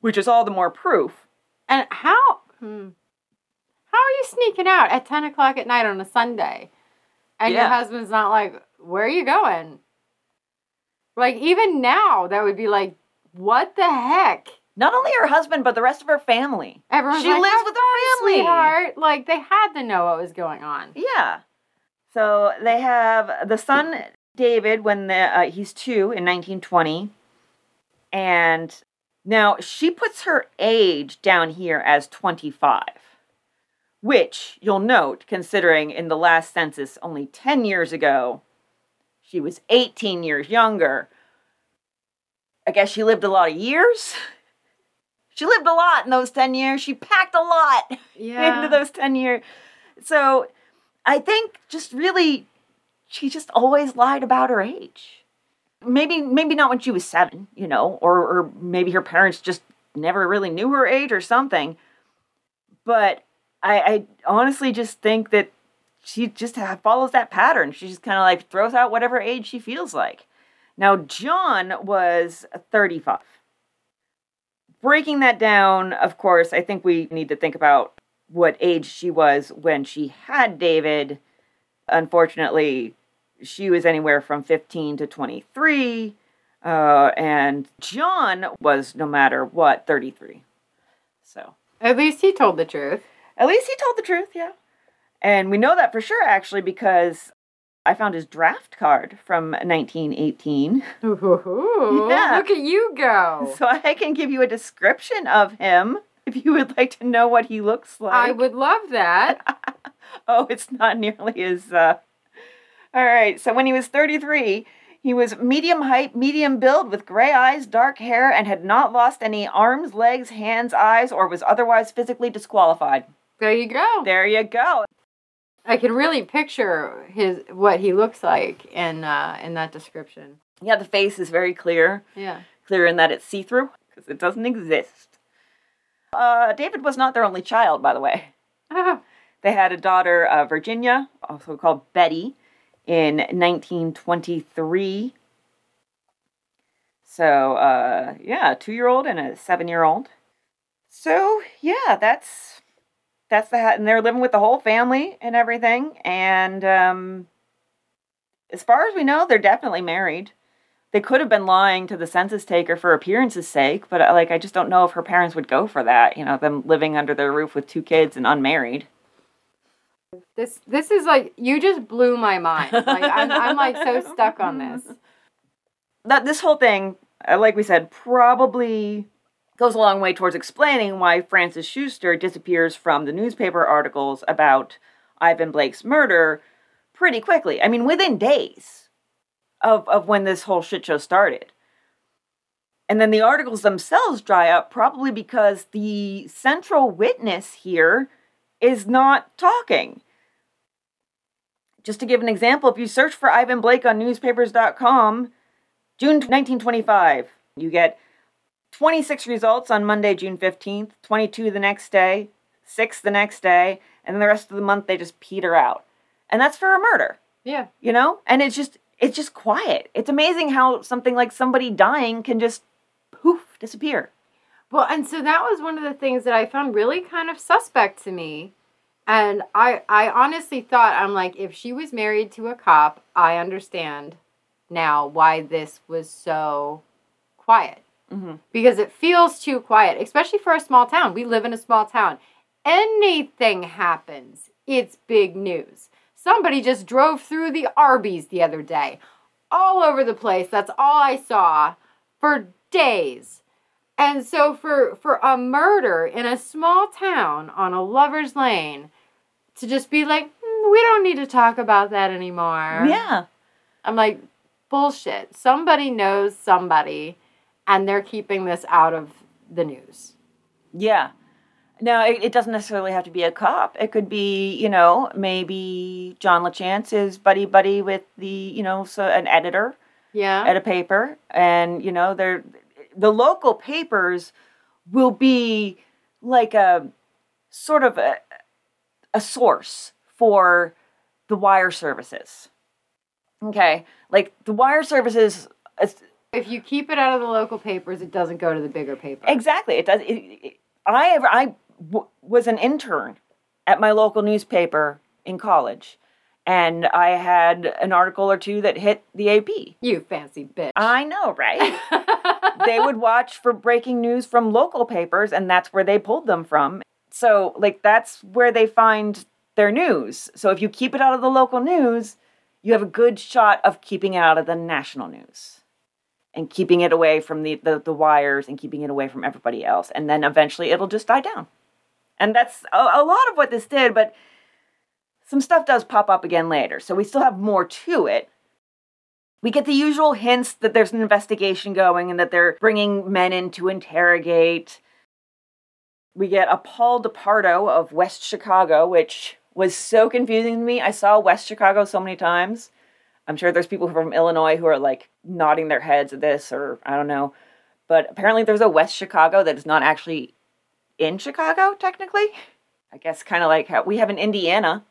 Speaker 1: which is all the more proof.
Speaker 2: And how hmm, how are you sneaking out at ten o'clock at night on a Sunday? And your husband's not like, where are you going? Like even now, that would be like, what the heck?
Speaker 1: Not only her husband, but the rest of her family.
Speaker 2: Everyone's
Speaker 1: She
Speaker 2: like,
Speaker 1: lives with her family."
Speaker 2: sweetheart. Like they had to know what was going on.
Speaker 1: Yeah. So they have the son David when the, uh, he's two in 1920, and now she puts her age down here as 25, which you'll note considering in the last census only 10 years ago, she was 18 years younger. I guess she lived a lot of years. She lived a lot in those 10 years. She packed a lot
Speaker 2: Yeah.
Speaker 1: into those 10 years. So I think just really, she just always lied about her age. Maybe, maybe not when she was seven, you know, or, or maybe her parents just never really knew her age or something. But I, I honestly just think that she just follows that pattern. She just kind of like throws out whatever age she feels like. Now, John was 35. Breaking that down, of course, I think we need to think about what age she was when she had David. Unfortunately, she was anywhere from 15 to 23. Uh, and John was, no matter what, 33. So,
Speaker 2: At least he told the truth.
Speaker 1: at least he told the truth, yeah. And we know that for sure, actually, because I found his draft card from 1918.
Speaker 2: Ooh,
Speaker 1: Yeah.
Speaker 2: Look at you go.
Speaker 1: So I can give you a description of him if you would like to know what he looks like.
Speaker 2: I would love that.
Speaker 1: oh, it's not nearly as. Uh... All right. So when he was 33, he was medium height, medium build, with gray eyes, dark hair, and had not lost any arms, legs, hands, eyes, or was otherwise physically disqualified.
Speaker 2: There you go.
Speaker 1: There you go.
Speaker 2: I can really picture his what he looks like in uh, in that description.
Speaker 1: Yeah, the face is very clear.
Speaker 2: Yeah.
Speaker 1: Clear in that it's see through because it doesn't exist. Uh, David was not their only child, by the way.
Speaker 2: Oh,
Speaker 1: They had a daughter, uh, Virginia, also called Betty, in 1923. So, uh, yeah, a two-year-old and a seven-year-old. So, yeah, that's that's the hat, and they're living with the whole family and everything. And um, as far as we know, they're definitely married. They could have been lying to the census taker for appearance's sake, but uh, like I just don't know if her parents would go for that. You know, them living under their roof with two kids and unmarried.
Speaker 2: this this is like you just blew my mind. Like I'm I'm like so stuck on this.
Speaker 1: that this whole thing, uh, like we said, probably goes a long way towards explaining why Frances Schuster disappears from the newspaper articles about Ivan Blake's murder pretty quickly. I mean, within days of, of when this whole shit show started. And then the articles themselves dry up, probably because the central witness here is not talking. Just to give an example, if you search for Ivan Blake on newspapers.com, June 1925, you get 26 results on Monday, June 15th, 22 the next day, 6 the next day, and then the rest of the month they just peter out. And that's for a murder,
Speaker 2: Yeah.
Speaker 1: you know? And it's just it's just quiet. It's amazing how something like somebody dying can just poof disappear.
Speaker 2: Well, and so that was one of the things that I found really kind of suspect to me. And I I honestly thought I'm like if she was married to a cop, I understand now why this was so quiet.
Speaker 1: Mhm.
Speaker 2: Because it feels too quiet, especially for a small town. We live in a small town. Anything happens, it's big news. Somebody just drove through the Arby's the other day. All over the place. That's all I saw for days. And so for for a murder in a small town on a lover's lane to just be like, "Mm, we don't need to talk about that anymore.
Speaker 1: Yeah.
Speaker 2: I'm like, bullshit. Somebody knows somebody and they're keeping this out of the news.
Speaker 1: Yeah. Now, it, it doesn't necessarily have to be a cop. It could be, you know, maybe John LaChance is buddy buddy with the, you know, so an editor
Speaker 2: Yeah.
Speaker 1: at a paper, and you know, they're the local papers will be like a sort of a, a source for the wire services. Okay, like the wire services.
Speaker 2: If you keep it out of the local papers, it doesn't go to the bigger paper.
Speaker 1: Exactly. It does. It, it, I ever I w- was an intern at my local newspaper in college, and I had an article or two that hit the AP.
Speaker 2: You fancy bitch.
Speaker 1: I know, right? they would watch for breaking news from local papers, and that's where they pulled them from. So, like, that's where they find their news. So, if you keep it out of the local news, you have a good shot of keeping it out of the national news and keeping it away from the, the, the wires and keeping it away from everybody else. And then eventually it'll just die down. And that's a, a lot of what this did, but some stuff does pop up again later. So, we still have more to it. We get the usual hints that there's an investigation going and that they're bringing men in to interrogate. We get a Paul DePardo of West Chicago, which was so confusing to me. I saw West Chicago so many times. I'm sure there's people from Illinois who are like nodding their heads at this, or I don't know. But apparently, there's a West Chicago that is not actually in Chicago, technically. I guess kind of like how we have an Indiana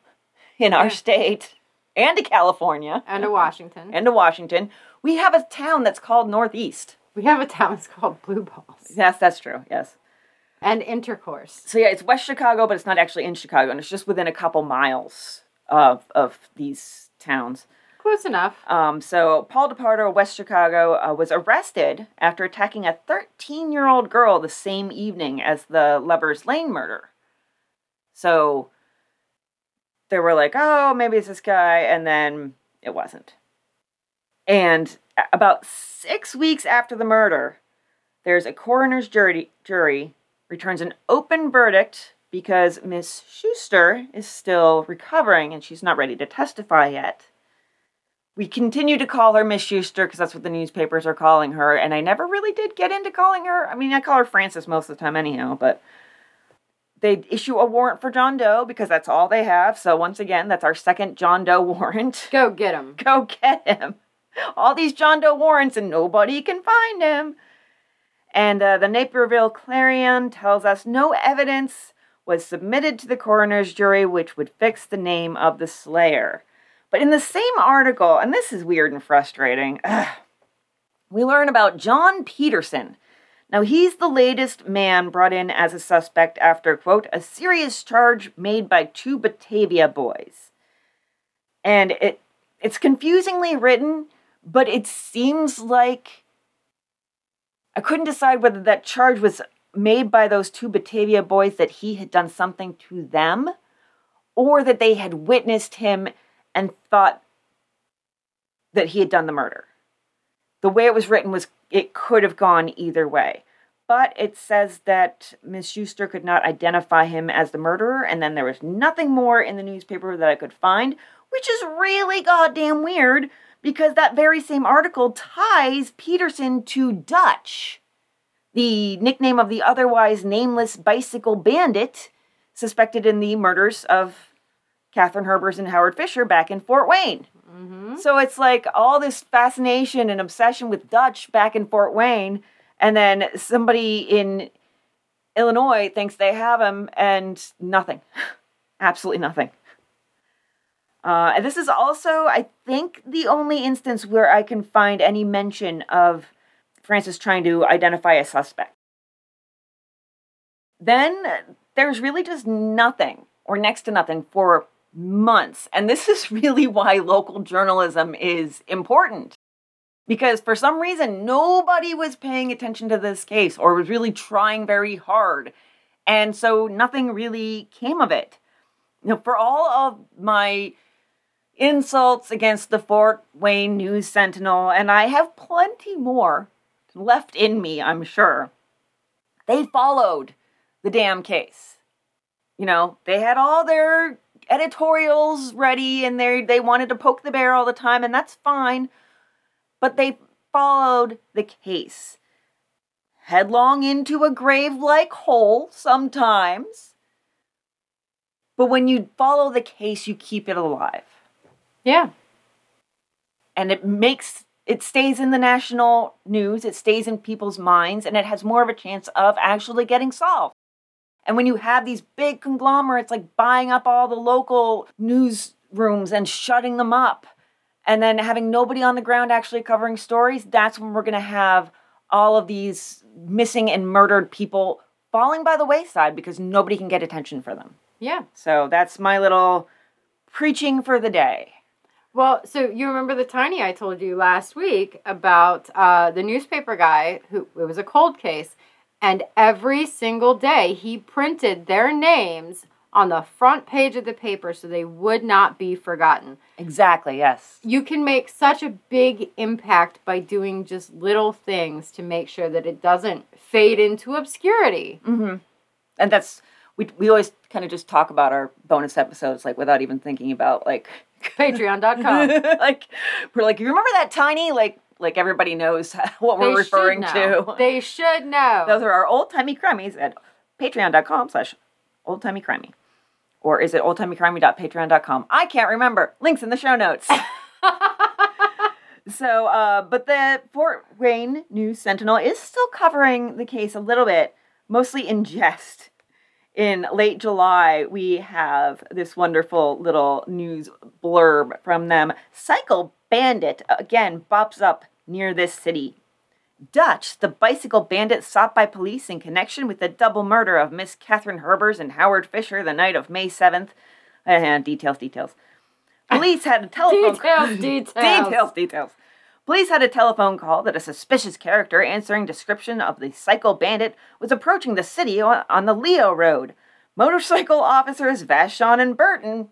Speaker 1: in our
Speaker 2: Yeah.
Speaker 1: state and a California
Speaker 2: and to Washington.
Speaker 1: and to Washington. We have a town that's called Northeast.
Speaker 2: we have a town that's called Blue Balls.
Speaker 1: Yes, that's true. Yes.
Speaker 2: And intercourse.
Speaker 1: So yeah, it's West Chicago, but it's not actually in Chicago, and it's just within a couple miles of of these towns.
Speaker 2: Close enough.
Speaker 1: Um, so Paul DePardo, of West Chicago, uh, was arrested after attacking a 13-year-old girl the same evening as the Lovers Lane murder. So they were like, "Oh, maybe it's this guy," and then it wasn't. And about six weeks after the murder, there's a coroner's jury, jury returns an open verdict because Miss Schuster is still recovering and she's not ready to testify yet. We continue to call her Miss Schuster because that's what the newspapers are calling her, and I never really did get into calling her. I mean, I call her Frances most of the time, anyhow, but they issue a warrant for John Doe because that's all they have. So, once again, that's our second John Doe warrant.
Speaker 2: Go get him.
Speaker 1: Go get him. All these John Doe warrants, and nobody can find him. And uh, the Naperville Clarion tells us no evidence was submitted to the coroner's jury which would fix the name of the slayer. But in the same article, and this is weird and frustrating, ugh, we learn about John Peterson. Now, he's the latest man brought in as a suspect after, quote, a serious charge made by two Batavia boys. And it it's confusingly written, but it seems like I couldn't decide whether that charge was made by those two Batavia boys that he had done something to them or that they had witnessed him and thought that he had done the murder. The way it was written was it could have gone either way. But it says that Miss Schuster could not identify him as the murderer, and then there was nothing more in the newspaper that I could find, which is really goddamn weird because that very same article ties Peterson to Dutch. the nickname of the otherwise nameless bicycle bandit suspected in the murders of Katherine Herbers and Howard Fisher back in Fort Wayne.
Speaker 2: Mm-hmm.
Speaker 1: So it's like all this fascination and obsession with Dutch back in Fort Wayne, and then somebody in Illinois thinks they have him, and nothing. Absolutely nothing. Uh, and this is also, I think, the only instance where I can find any mention of Frances trying to identify a suspect. Then there's really just nothing, or next to nothing, for months. And this is really why local journalism is important. Because for some reason, nobody was paying attention to this case or was really trying very hard. And so nothing really came of it. You know, for all of my insults against the Fort Wayne News Sentinel, and I have plenty more left in me, I'm sure, they followed the damn case. You know, they had all their editorials ready and they they wanted to poke the bear all the time and that's fine. But they followed the case headlong into a grave like hole sometimes. But when you follow the case you keep it alive.
Speaker 2: Yeah.
Speaker 1: and it makes it stays in the national news it stays in people's minds and it has more of a chance of actually getting solved and when you have these big conglomerates like buying up all the local newsrooms and shutting them up, and then having nobody on the ground actually covering stories, that's when we're going to have all of these missing and murdered people falling by the wayside because nobody can get attention for them.
Speaker 2: Yeah.
Speaker 1: So that's my little preaching for the day.
Speaker 2: Well, so you remember the tiny I told you last week about uh, the newspaper guy who it was a cold case, and every single day he printed their names on the front page of the paper so they would not be forgotten.
Speaker 1: Exactly, yes.
Speaker 2: You can make such a big impact by doing just little things to make sure that it doesn't fade into obscurity.
Speaker 1: Mm-hmm. And that's we we always kind of just talk about our bonus episodes like without even thinking about like
Speaker 2: Patreon.com.
Speaker 1: like we're like you remember that tiny like like everybody knows what we're
Speaker 2: They
Speaker 1: referring to.
Speaker 2: They should know.
Speaker 1: Those are our old timey crimies at patreon.com slash old timey crimey. Or is it oldtimeycrimey.patreon.com? I can't remember. Links in the show notes. so, uh, but the Fort Wayne News Sentinel is still covering the case a little bit, mostly in jest. In late July, we have this wonderful little news blurb from them. Cycle Bandit again bops up near this city. Dutch, the bicycle bandit sought by police in connection with the double murder of Miss Katherine Herbers and Howard Fisher the night of May 7th. Uh, details, details. Police had a telephone
Speaker 2: Details, details.
Speaker 1: details, details. Police had a telephone call that a suspicious character answering description of the cycle bandit was approaching the city on, on the Leo Road. Motorcycle officers Vashon and Burton,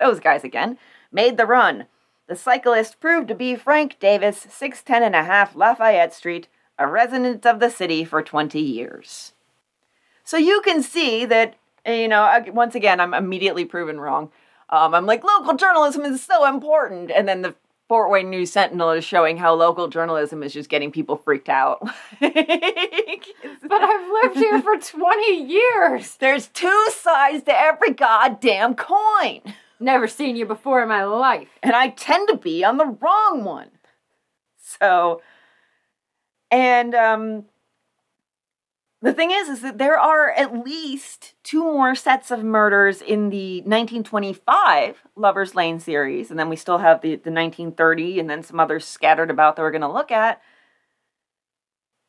Speaker 1: those guys again, made the run. The cyclist proved to be Frank Davis, 610 and a half Lafayette Street, a resident of the city for 20 years. So you can see that, you know, once again, I'm immediately proven wrong. Um, I'm like, local journalism is so important. And then the Fort Wayne News Sentinel is showing how local journalism is just getting people freaked out.
Speaker 2: But I've lived here for 20 years.
Speaker 1: There's two sides to every goddamn coin.
Speaker 2: Never seen you before in my life.
Speaker 1: and I tend to be on the wrong one. So, and um, the thing is, is that there are at least two more sets of murders in the 1925 Lovers Lane series, and then we still have the, the 1930 and then some others scattered about that we're going to look at.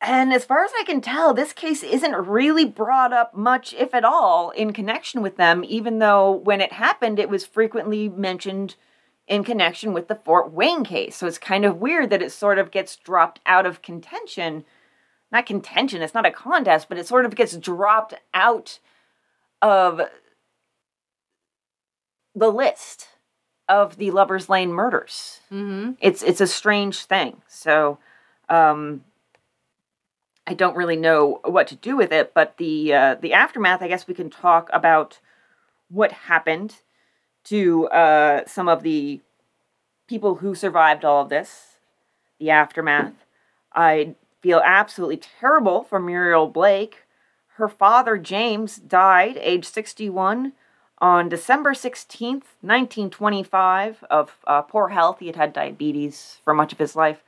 Speaker 1: And as far as I can tell, this case isn't really brought up much, if at all, in connection with them, even though when it happened, it was frequently mentioned in connection with the Fort Wayne case. So it's kind of weird that it sort of gets dropped out of contention. Not contention, it's not a contest, but it sort of gets dropped out of the list of the Lovers Lane murders
Speaker 2: Mm-hmm.
Speaker 1: it's it's a strange thing. So um I don't really know what to do with it, but the uh, the aftermath, I guess we can talk about what happened to uh, some of the people who survived all of this, the aftermath. I feel absolutely terrible for Muriel Blake. Her father, James, died age 61 on December 16th, 1925, of uh, poor health. He had had diabetes for much of his life.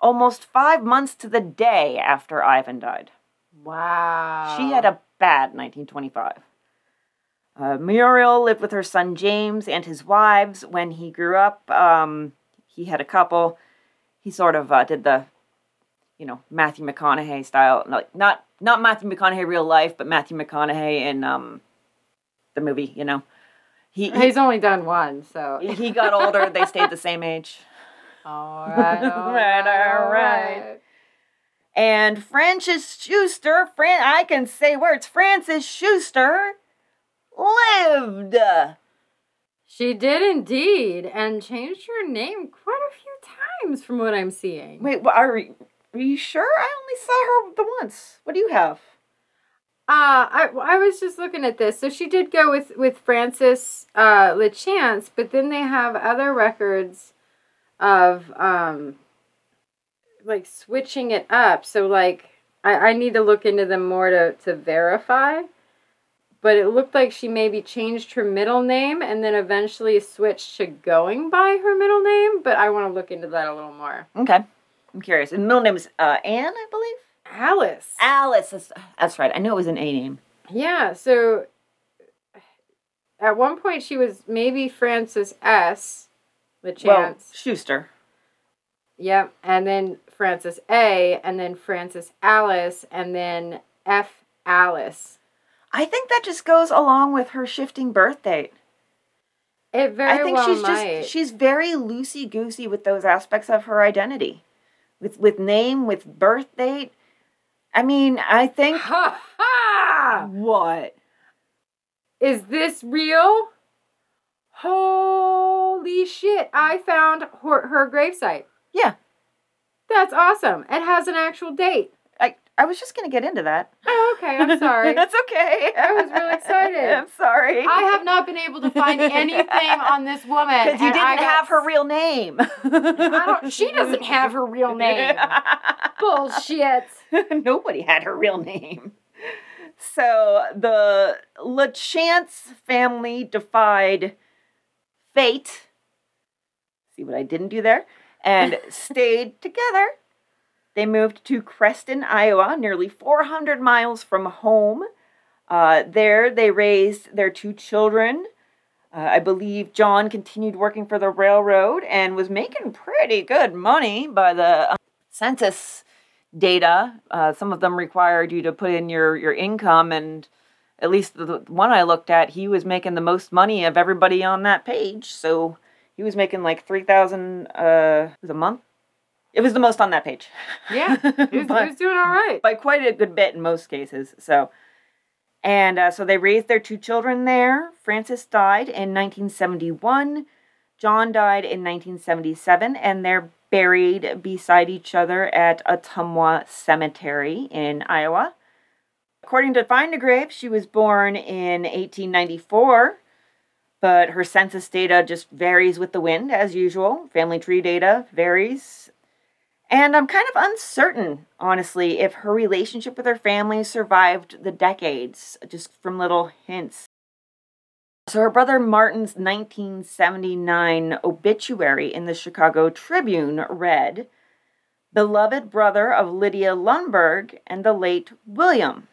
Speaker 1: Almost five months to the day after Ivan died.
Speaker 2: Wow.
Speaker 1: She had a bad 1925. Uh, Muriel lived with her son James and his wives when he grew up. Um, he had a couple. He sort of uh, did the, you know, Matthew McConaughey style, like not not Matthew McConaughey real life, but Matthew McConaughey in um, the movie. You know, he he,
Speaker 2: He's only done one, so.
Speaker 1: he got older. they stayed the same age.
Speaker 2: all right, all
Speaker 1: Right, all right. And Frances Schuster, Fran- I can say words. Frances Schuster lived.
Speaker 2: She did indeed, and changed her name quite a few times from what I'm seeing.
Speaker 1: Wait, are, you- are you sure? I only saw her the once. What do you have?
Speaker 2: Uh, I, I was just looking at this. So she did go with, with Frances uh, LaChance, but then they have other records of um, like switching it up. So, like, I, I need to look into them more to, to verify. But it looked like she maybe changed her middle name and then eventually switched to going by her middle name. But I want to look into that a little more.
Speaker 1: Okay. I'm curious. And middle name is uh, Anne, I believe?
Speaker 2: Alice.
Speaker 1: Alice. That's, that's right. I knew it was an A name.
Speaker 2: Yeah, so at one point she was maybe Frances S.
Speaker 1: Well,
Speaker 2: LaChance.
Speaker 1: Schuster.
Speaker 2: yep, and then Frances A. and then Frances Alice and then F. Alice.
Speaker 1: I think that just goes along with her shifting birth date.
Speaker 2: It very
Speaker 1: I think
Speaker 2: well
Speaker 1: she's
Speaker 2: might.
Speaker 1: just she's very loosey goosey with those aspects of her identity. With with name, with birth date. I mean, I think
Speaker 2: ha ha!
Speaker 1: what?
Speaker 2: Is this real? Holy shit! I found her, her gravesite.
Speaker 1: Yeah.
Speaker 2: That's awesome. It has an actual date.
Speaker 1: I I was just gonna get into that.
Speaker 2: Oh, okay. I'm sorry.
Speaker 1: That's okay.
Speaker 2: I was really excited.
Speaker 1: I'm sorry.
Speaker 2: I have not been able to find anything on this woman.
Speaker 1: because you didn't
Speaker 2: I got-
Speaker 1: have her real name.
Speaker 2: I don't, she doesn't have her real name. Bullshit.
Speaker 1: Nobody had her real name. So the LaChance family defied fate. See what I didn't do there? And stayed together. They moved to Creston, Iowa, nearly 400 miles from home. Uh, there, they raised their two children. Uh, I believe John continued working for the railroad and was making pretty good money by the uh, census data. Uh, some of them required you to put in your, your income, and at least the the one I looked at, he was making the most money of everybody on that page. So he was making like 3000 uh, a month. It was the most on that page.
Speaker 2: Yeah, he was,
Speaker 1: But-
Speaker 2: he was doing all right.
Speaker 1: by quite a good bit in most cases. So, and uh, so they raised their two children there. Frances died in 1971. John died in 1977, and they're buried beside each other at Ottumwa Cemetery in Iowa. According to Find a Grave, she was born in 1894, but her census data just varies with the wind as usual. Family tree data varies. And I'm kind of uncertain, honestly, if her relationship with her family survived the decades, just from little hints. So her brother Martin's 1979 obituary in the Chicago Tribune read, Beloved brother of Lydia Lundberg and the late William.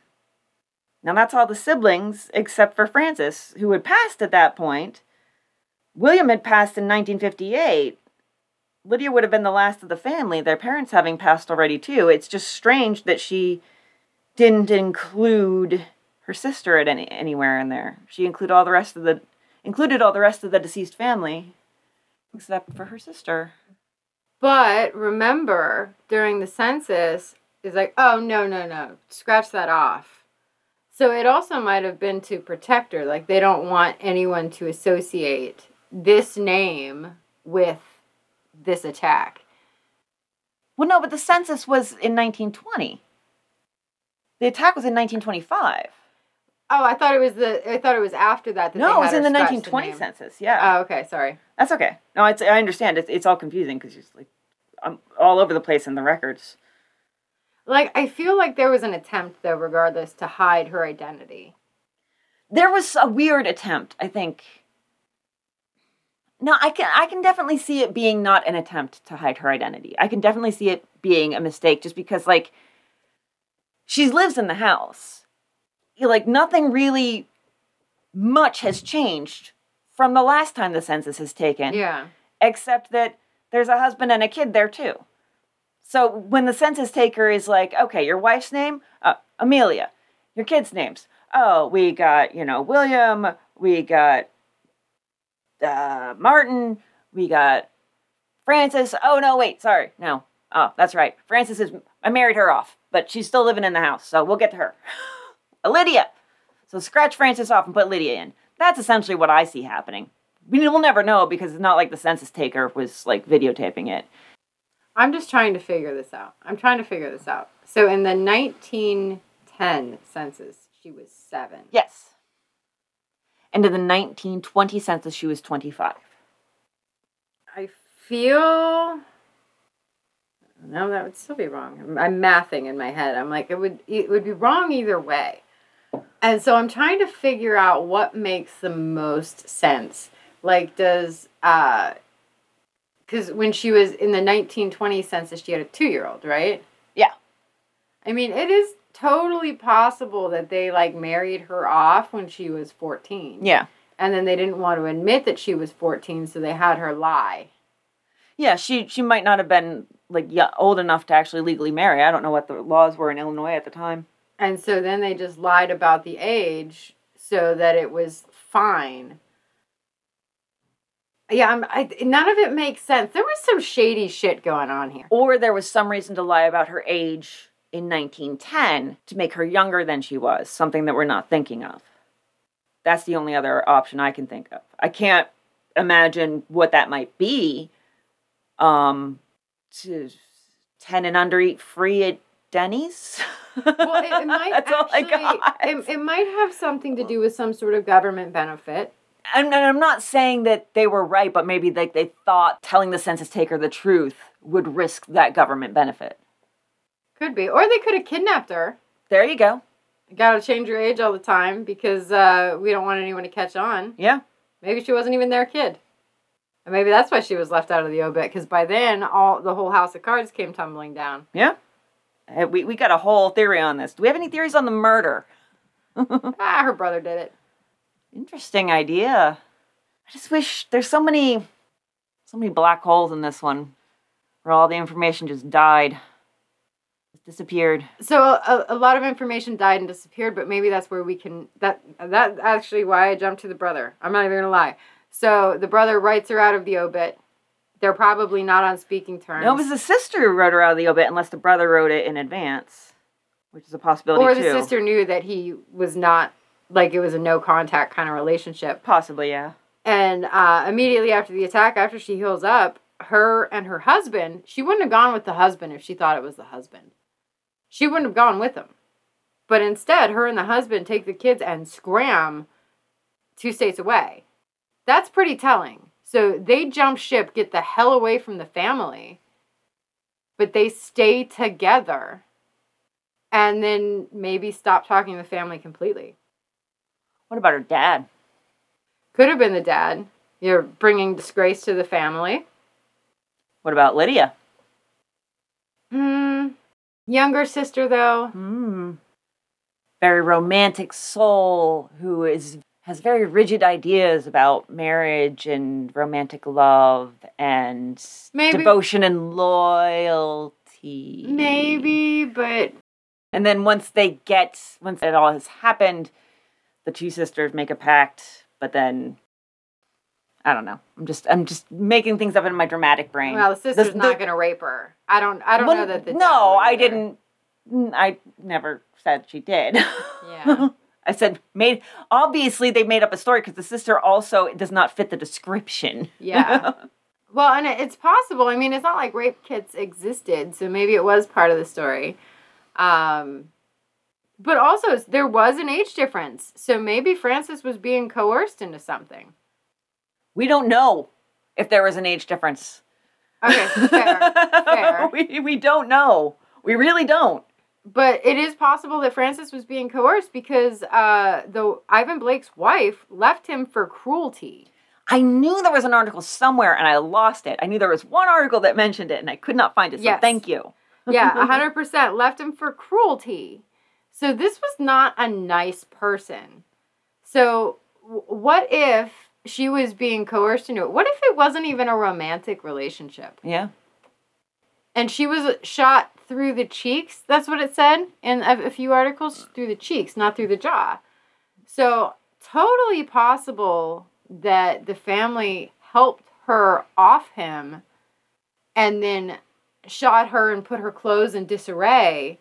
Speaker 1: Now that's all the siblings except for Frances, who had passed at that point. William had passed in 1958. Lydia would have been the last of the family, their parents having passed already too. It's just strange that she didn't include her sister at any anywhere in there. She included all the rest of the included all the rest of the deceased family except for her sister.
Speaker 2: But remember, during the census, it's like, oh, no, no, no, scratch that off. So it also might have been to protect her. Like, they don't want anyone to associate this name with this attack.
Speaker 1: Well, no, but the census was in 1920. The attack was in 1925.
Speaker 2: Oh, I thought it was the. I thought it was after that. that
Speaker 1: no, it was in the 1920
Speaker 2: name.
Speaker 1: census. Yeah,
Speaker 2: Oh, okay. Sorry.
Speaker 1: that's okay. No, it's I understand. It's it's all confusing because it's like I'm all over the place in the records.
Speaker 2: Like I feel like there was an attempt though regardless to hide her identity.
Speaker 1: There was a weird attempt, I think. No, I can I can definitely see it being not an attempt to hide her identity. I can definitely see it being a mistake just because like she lives in the house. Like nothing really much has changed from the last time the census is taken.
Speaker 2: Yeah.
Speaker 1: Except that there's a husband and a kid there too. So when the census taker is like, okay, your wife's name, uh, Amelia, your kids' names, oh, we got, you know, William, we got uh, Martin, we got Frances. Oh, no, wait, sorry. No. Oh, that's right. Frances is, I married her off, but she's still living in the house, so we'll get to her. Lydia. So scratch Frances off and put Lydia in. That's essentially what I see happening. We will never know because it's not like the census taker was like videotaping it.
Speaker 2: I'm just trying to figure this out. I'm trying to figure this out. So in the 1910 census, she was seven.
Speaker 1: Yes. And in the 1920 census, she was 25.
Speaker 2: I feel. No, that would still be wrong. I'm, I'm mathing in my head. I'm like, it would it would be wrong either way. And so I'm trying to figure out what makes the most sense. Like, does uh, because when she was in the 1920 census, she had a two year old, right?
Speaker 1: Yeah.
Speaker 2: I mean, it is totally possible that they like married her off when she was 14.
Speaker 1: Yeah.
Speaker 2: And then they didn't want to admit that she was 14, so they had her lie.
Speaker 1: Yeah, she she might not have been like old enough to actually legally marry. I don't know what the laws were in Illinois at the time.
Speaker 2: And so then they just lied about the age so that it was fine. Yeah, I'm, I, none of it makes sense. There was some shady shit going on here.
Speaker 1: Or there was some reason to lie about her age in 1910 to make her younger than she was, something that we're not thinking of. That's the only other option I can think of. I can't imagine what that might be. Um, to 10 and under eat free at Denny's?
Speaker 2: Well, it, it might
Speaker 1: That's all I got.
Speaker 2: it, it might have something to do with some sort of government benefit.
Speaker 1: And, and I'm not saying that they were right, but maybe like they thought telling the census taker the truth would risk that government benefit.
Speaker 2: Could be. Or they could have kidnapped her.
Speaker 1: There you go.
Speaker 2: Gotta change your age all the time because uh, we don't want anyone to catch on.
Speaker 1: Yeah.
Speaker 2: Maybe she wasn't even their kid. And maybe that's why she was left out of the obit because by then all the whole house of cards came tumbling down.
Speaker 1: Yeah. Uh, We, we got a whole theory on this. Do we have any theories on the murder?
Speaker 2: ah, her brother did it.
Speaker 1: Interesting idea. I just wish there's so many so many black holes in this one where all the information just died. Disappeared.
Speaker 2: So a, a lot of information died and disappeared, but maybe that's where we can that that actually why I jumped to the brother. I'm not even gonna lie. So the brother writes her out of the obit. They're probably not on speaking terms.
Speaker 1: No, it was the sister who wrote her out of the obit unless the brother wrote it in advance, which is a possibility
Speaker 2: or
Speaker 1: too.
Speaker 2: the sister knew that he was not like it was a no contact kind of relationship.
Speaker 1: Possibly, yeah.
Speaker 2: And uh, immediately after the attack, after she heals up, her and her husband, she wouldn't have gone with the husband if she thought it was the husband. She wouldn't have gone with him. But instead, her and the husband take the kids and scram two states away. That's pretty telling. So they jump ship, get the hell away from the family, but they stay together and then maybe stop talking to the family completely.
Speaker 1: What about her dad?
Speaker 2: Could have been the dad. You're bringing disgrace to the family.
Speaker 1: What about Lydia?
Speaker 2: Hmm. Younger sister, though.
Speaker 1: Hmm. Very romantic soul who is has very rigid ideas about marriage and romantic love and
Speaker 2: Maybe-
Speaker 1: devotion and loyalty.
Speaker 2: Maybe, but
Speaker 1: And then once they get once it all has happened, the two sisters make a pact, but then I don't know. I'm just I'm just making things up in my dramatic brain.
Speaker 2: well, the sister's
Speaker 1: the-
Speaker 2: not going to rape her. I don't. I don't
Speaker 1: Well,
Speaker 2: know that the
Speaker 1: No, I didn't I never said she did.
Speaker 2: Yeah.
Speaker 1: I said made obviously they made up a story because the sister also does not fit the description.
Speaker 2: Yeah. Well, and it's possible. I mean, it's not like rape kits existed, so maybe it was part of the story. Um, but also, there was an age difference, so maybe Frances was being coerced into something.
Speaker 1: we don't know if there was an age difference.
Speaker 2: Okay, fair, fair.
Speaker 1: we, we don't know. We really don't.
Speaker 2: but it is possible that Frances was being coerced because uh, the Ivan Blake's wife left him for cruelty.
Speaker 1: I knew there was an article somewhere and I lost it. I knew there was one article that mentioned it and I could not find it. So
Speaker 2: Yes.
Speaker 1: thank you.
Speaker 2: Yeah, hundred percent left him for cruelty. So this was not a nice person. So what if she was being coerced into it? What if it wasn't even a romantic relationship
Speaker 1: Yeah.
Speaker 2: and she was shot through the cheeks? That's what it said in a, a few articles. Through the cheeks, not through the jaw. So totally possible that the family helped her off him and then shot her and put her clothes in disarray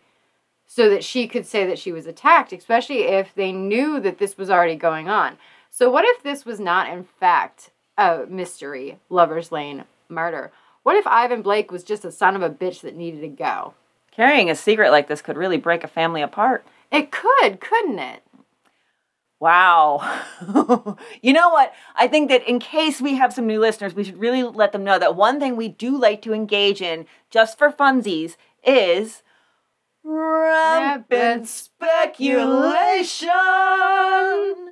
Speaker 2: so that she could say that she was attacked, especially if they knew that this was already going on. So, what if this was not, in fact, a mystery Lover's Lane murder? What if Ivan Blake was just a son of a bitch that needed to go?
Speaker 1: Carrying a secret like this could really break a family apart.
Speaker 2: It could, couldn't it?
Speaker 1: Wow. you know what? I think that in case we have some new listeners, we should really let them know that one thing we do like to engage in just for funsies is rampant speculation.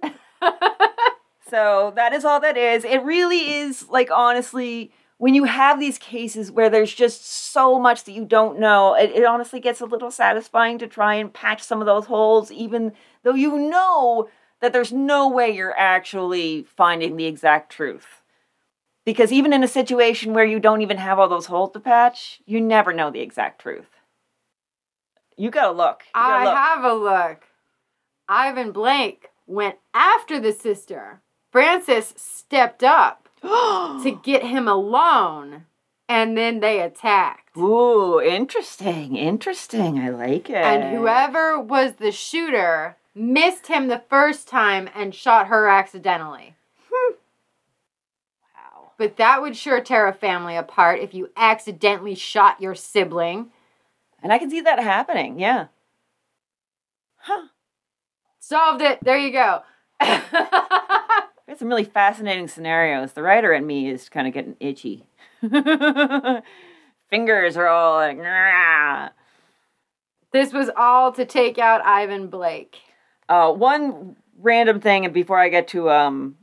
Speaker 1: so that is all that is. It really is like honestly when you have these cases where there's just so much that you don't know, it, it honestly gets a little satisfying to try and patch some of those holes, even though you know that there's no way you're actually finding the exact truth. Because even in a situation where you don't even have all those holes to patch, you never know the exact truth. You gotta look. You gotta
Speaker 2: I
Speaker 1: look.
Speaker 2: have a look. Ivan Blake went after the sister. Frances stepped up to get him alone, and then they attacked.
Speaker 1: Ooh, interesting, interesting. I like it.
Speaker 2: And whoever was the shooter missed him the first time and shot her accidentally. Hmm.
Speaker 1: Wow.
Speaker 2: But that would sure tear a family apart if you accidentally shot your sibling.
Speaker 1: And I can see that happening, yeah. Huh.
Speaker 2: Solved it. There you go.
Speaker 1: Had some really fascinating scenarios. The writer in me is kind of getting itchy. Fingers are all like, "Nah."
Speaker 2: this was all to take out Ivan Blake.
Speaker 1: Uh, one random thing, and before I get to um,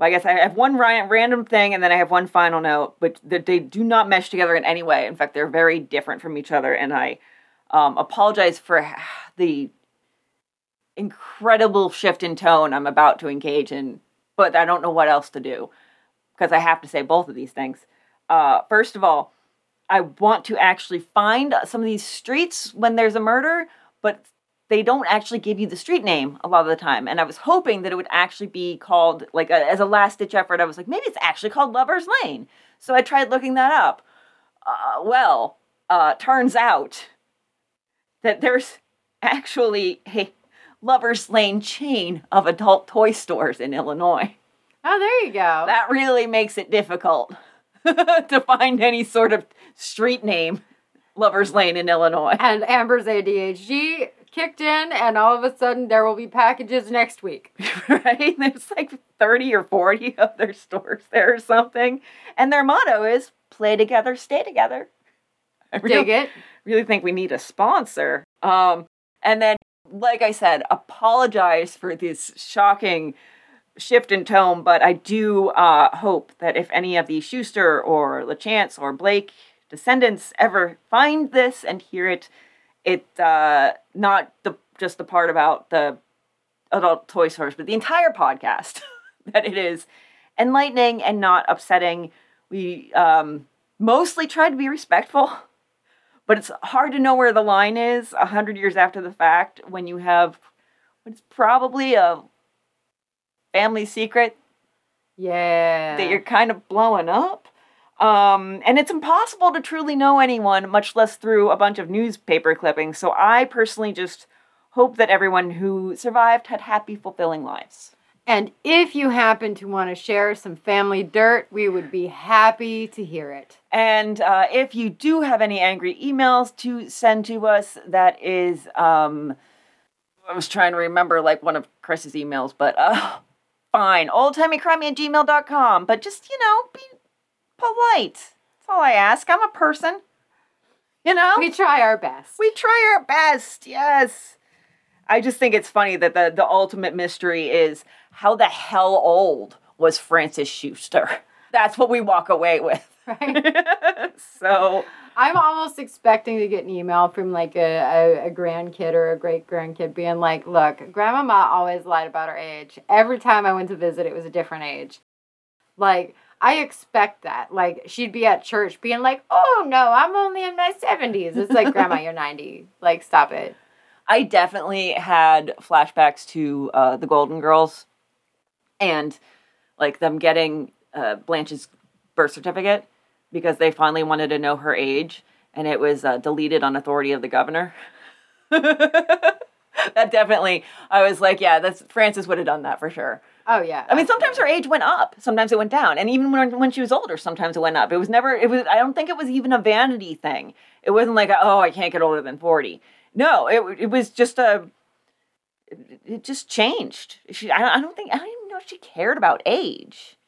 Speaker 1: I guess I have one random thing, and then I have one final note, but that they do not mesh together in any way. In fact, they're very different from each other, and I um, apologize for the incredible shift in tone I'm about to engage in, but I don't know what else to do because I have to say both of these things. Uh, first of all, I want to actually find some of these streets when there's a murder, but they don't actually give you the street name a lot of the time. And I was hoping that it would actually be called, like, a, as a last ditch effort, I was like, maybe it's actually called Lover's Lane. So I tried looking that up. Uh, well, uh, turns out that there's actually a Lover's Lane chain of adult toy stores in Illinois.
Speaker 2: Oh, there you go.
Speaker 1: That really makes it difficult to find any sort of street name, Lover's Lane in Illinois.
Speaker 2: and Amber's ADHD kicked in, and all of a sudden there will be packages next week.
Speaker 1: right? There's like 30 or 40 of their stores there or something. And their motto is play together, stay together. I really,
Speaker 2: Dig it.
Speaker 1: really think we need a sponsor. Um, and then, like I said, apologize for this shocking shift in tone, but I do uh, hope that if any of the Schuster or LaChance or Blake descendants ever find this and hear it, it uh, not the just the part about the adult toy stores, but the entire podcast that it is enlightening and not upsetting. We um, mostly try to be respectful, but it's hard to know where the line is a hundred years after the fact when you have what's probably a family secret
Speaker 2: Yeah.
Speaker 1: that you're kind of blowing up. Um, and it's impossible to truly know anyone, much less through a bunch of newspaper clippings. So I personally just hope that everyone who survived had happy, fulfilling lives.
Speaker 2: and if you happen to want to share some family dirt, we would be happy to hear it.
Speaker 1: And uh, if you do have any angry emails to send to us, that is, um, I was trying to remember like one of Chris's emails, but uh, fine. Oldtimeycrimey at gmail.com. But just, you know, be polite. That's all I ask. I'm a person. You know?
Speaker 2: We try our best.
Speaker 1: We try our best, yes. I just think it's funny that the, the ultimate mystery is how the hell old was Frances Schuster? That's what we walk away with.
Speaker 2: right.
Speaker 1: so
Speaker 2: I'm almost expecting to get an email from like a, a, a grandkid or a great grandkid being like, look, grandmama always lied about her age. Every time I went to visit, it was a different age. Like, I expect that. Like, she'd be at church being like, oh no, I'm only in my 70s. It's like, grandma, you're 90. Like, stop it.
Speaker 1: I definitely had flashbacks to uh, the Golden Girls and like them getting uh, Blanche's birth certificate because they finally wanted to know her age and it was uh, deleted on authority of the governor. that definitely, I was like, yeah, that's Frances would have done that for sure.
Speaker 2: Oh, yeah.
Speaker 1: I mean, sometimes her age went up, sometimes it went down, and even when when she was older, sometimes it went up. It was never. It was. I don't think it was even a vanity thing. It wasn't like, oh, I can't get older than forty. No, it it was just a. It, just changed. She. I don't think. I don't even know if she cared about age.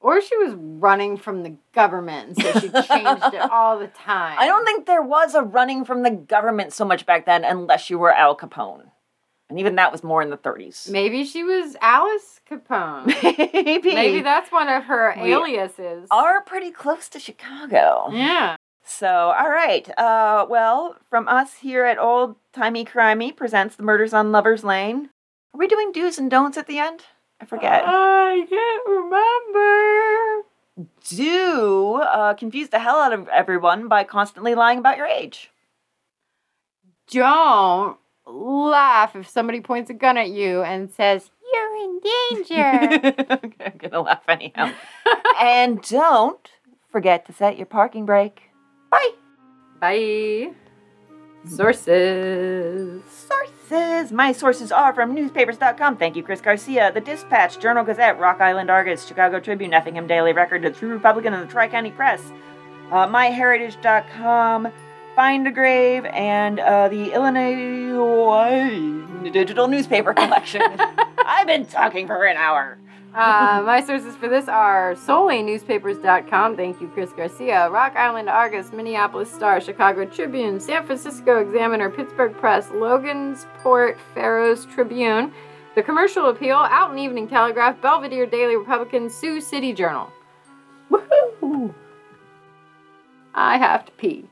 Speaker 2: Or she was running from the government, so she changed it all the time.
Speaker 1: I don't think there was a running from the government so much back then, unless you were Al Capone, and even that was more in the thirties.
Speaker 2: Maybe she was Alice Capone.
Speaker 1: Maybe.
Speaker 2: Maybe that's one of her
Speaker 1: We
Speaker 2: aliases.
Speaker 1: are pretty close to Chicago.
Speaker 2: Yeah.
Speaker 1: So, all right. Uh, well, from us here at Old Timey Crimey presents The Murders on Lover's Lane. Are we doing do's and don'ts at the end? I forget.
Speaker 2: I can't remember.
Speaker 1: Do uh, confuse the hell out of everyone by constantly lying about your age.
Speaker 2: Don't laugh if somebody points a gun at you and says, You're in danger.
Speaker 1: okay, I'm gonna laugh anyhow. and don't forget to set your parking brake. Bye.
Speaker 2: Bye. Sources.
Speaker 1: Sources. My sources are from newspapers.com. Thank you, Chris Garcia. The Dispatch, Journal Gazette, Rock Island Argus, Chicago Tribune, Effingham Daily Record, The True Republican, and the Tri County Press. Uh, MyHeritage.com, Find a Grave, and uh, the Illinois Digital Newspaper Collection. I've been talking for an hour.
Speaker 2: Uh, my sources for this are solely newspapers.com. Thank you, Chris Garcia. Rock Island Argus, Minneapolis Star, Chicago Tribune, San Francisco Examiner, Pittsburgh Press, Logansport Pharos Tribune, The Commercial Appeal, Alton Evening Telegraph, Belvidere Daily Republican, Sioux City Journal.
Speaker 1: Woohoo!
Speaker 2: I have to pee.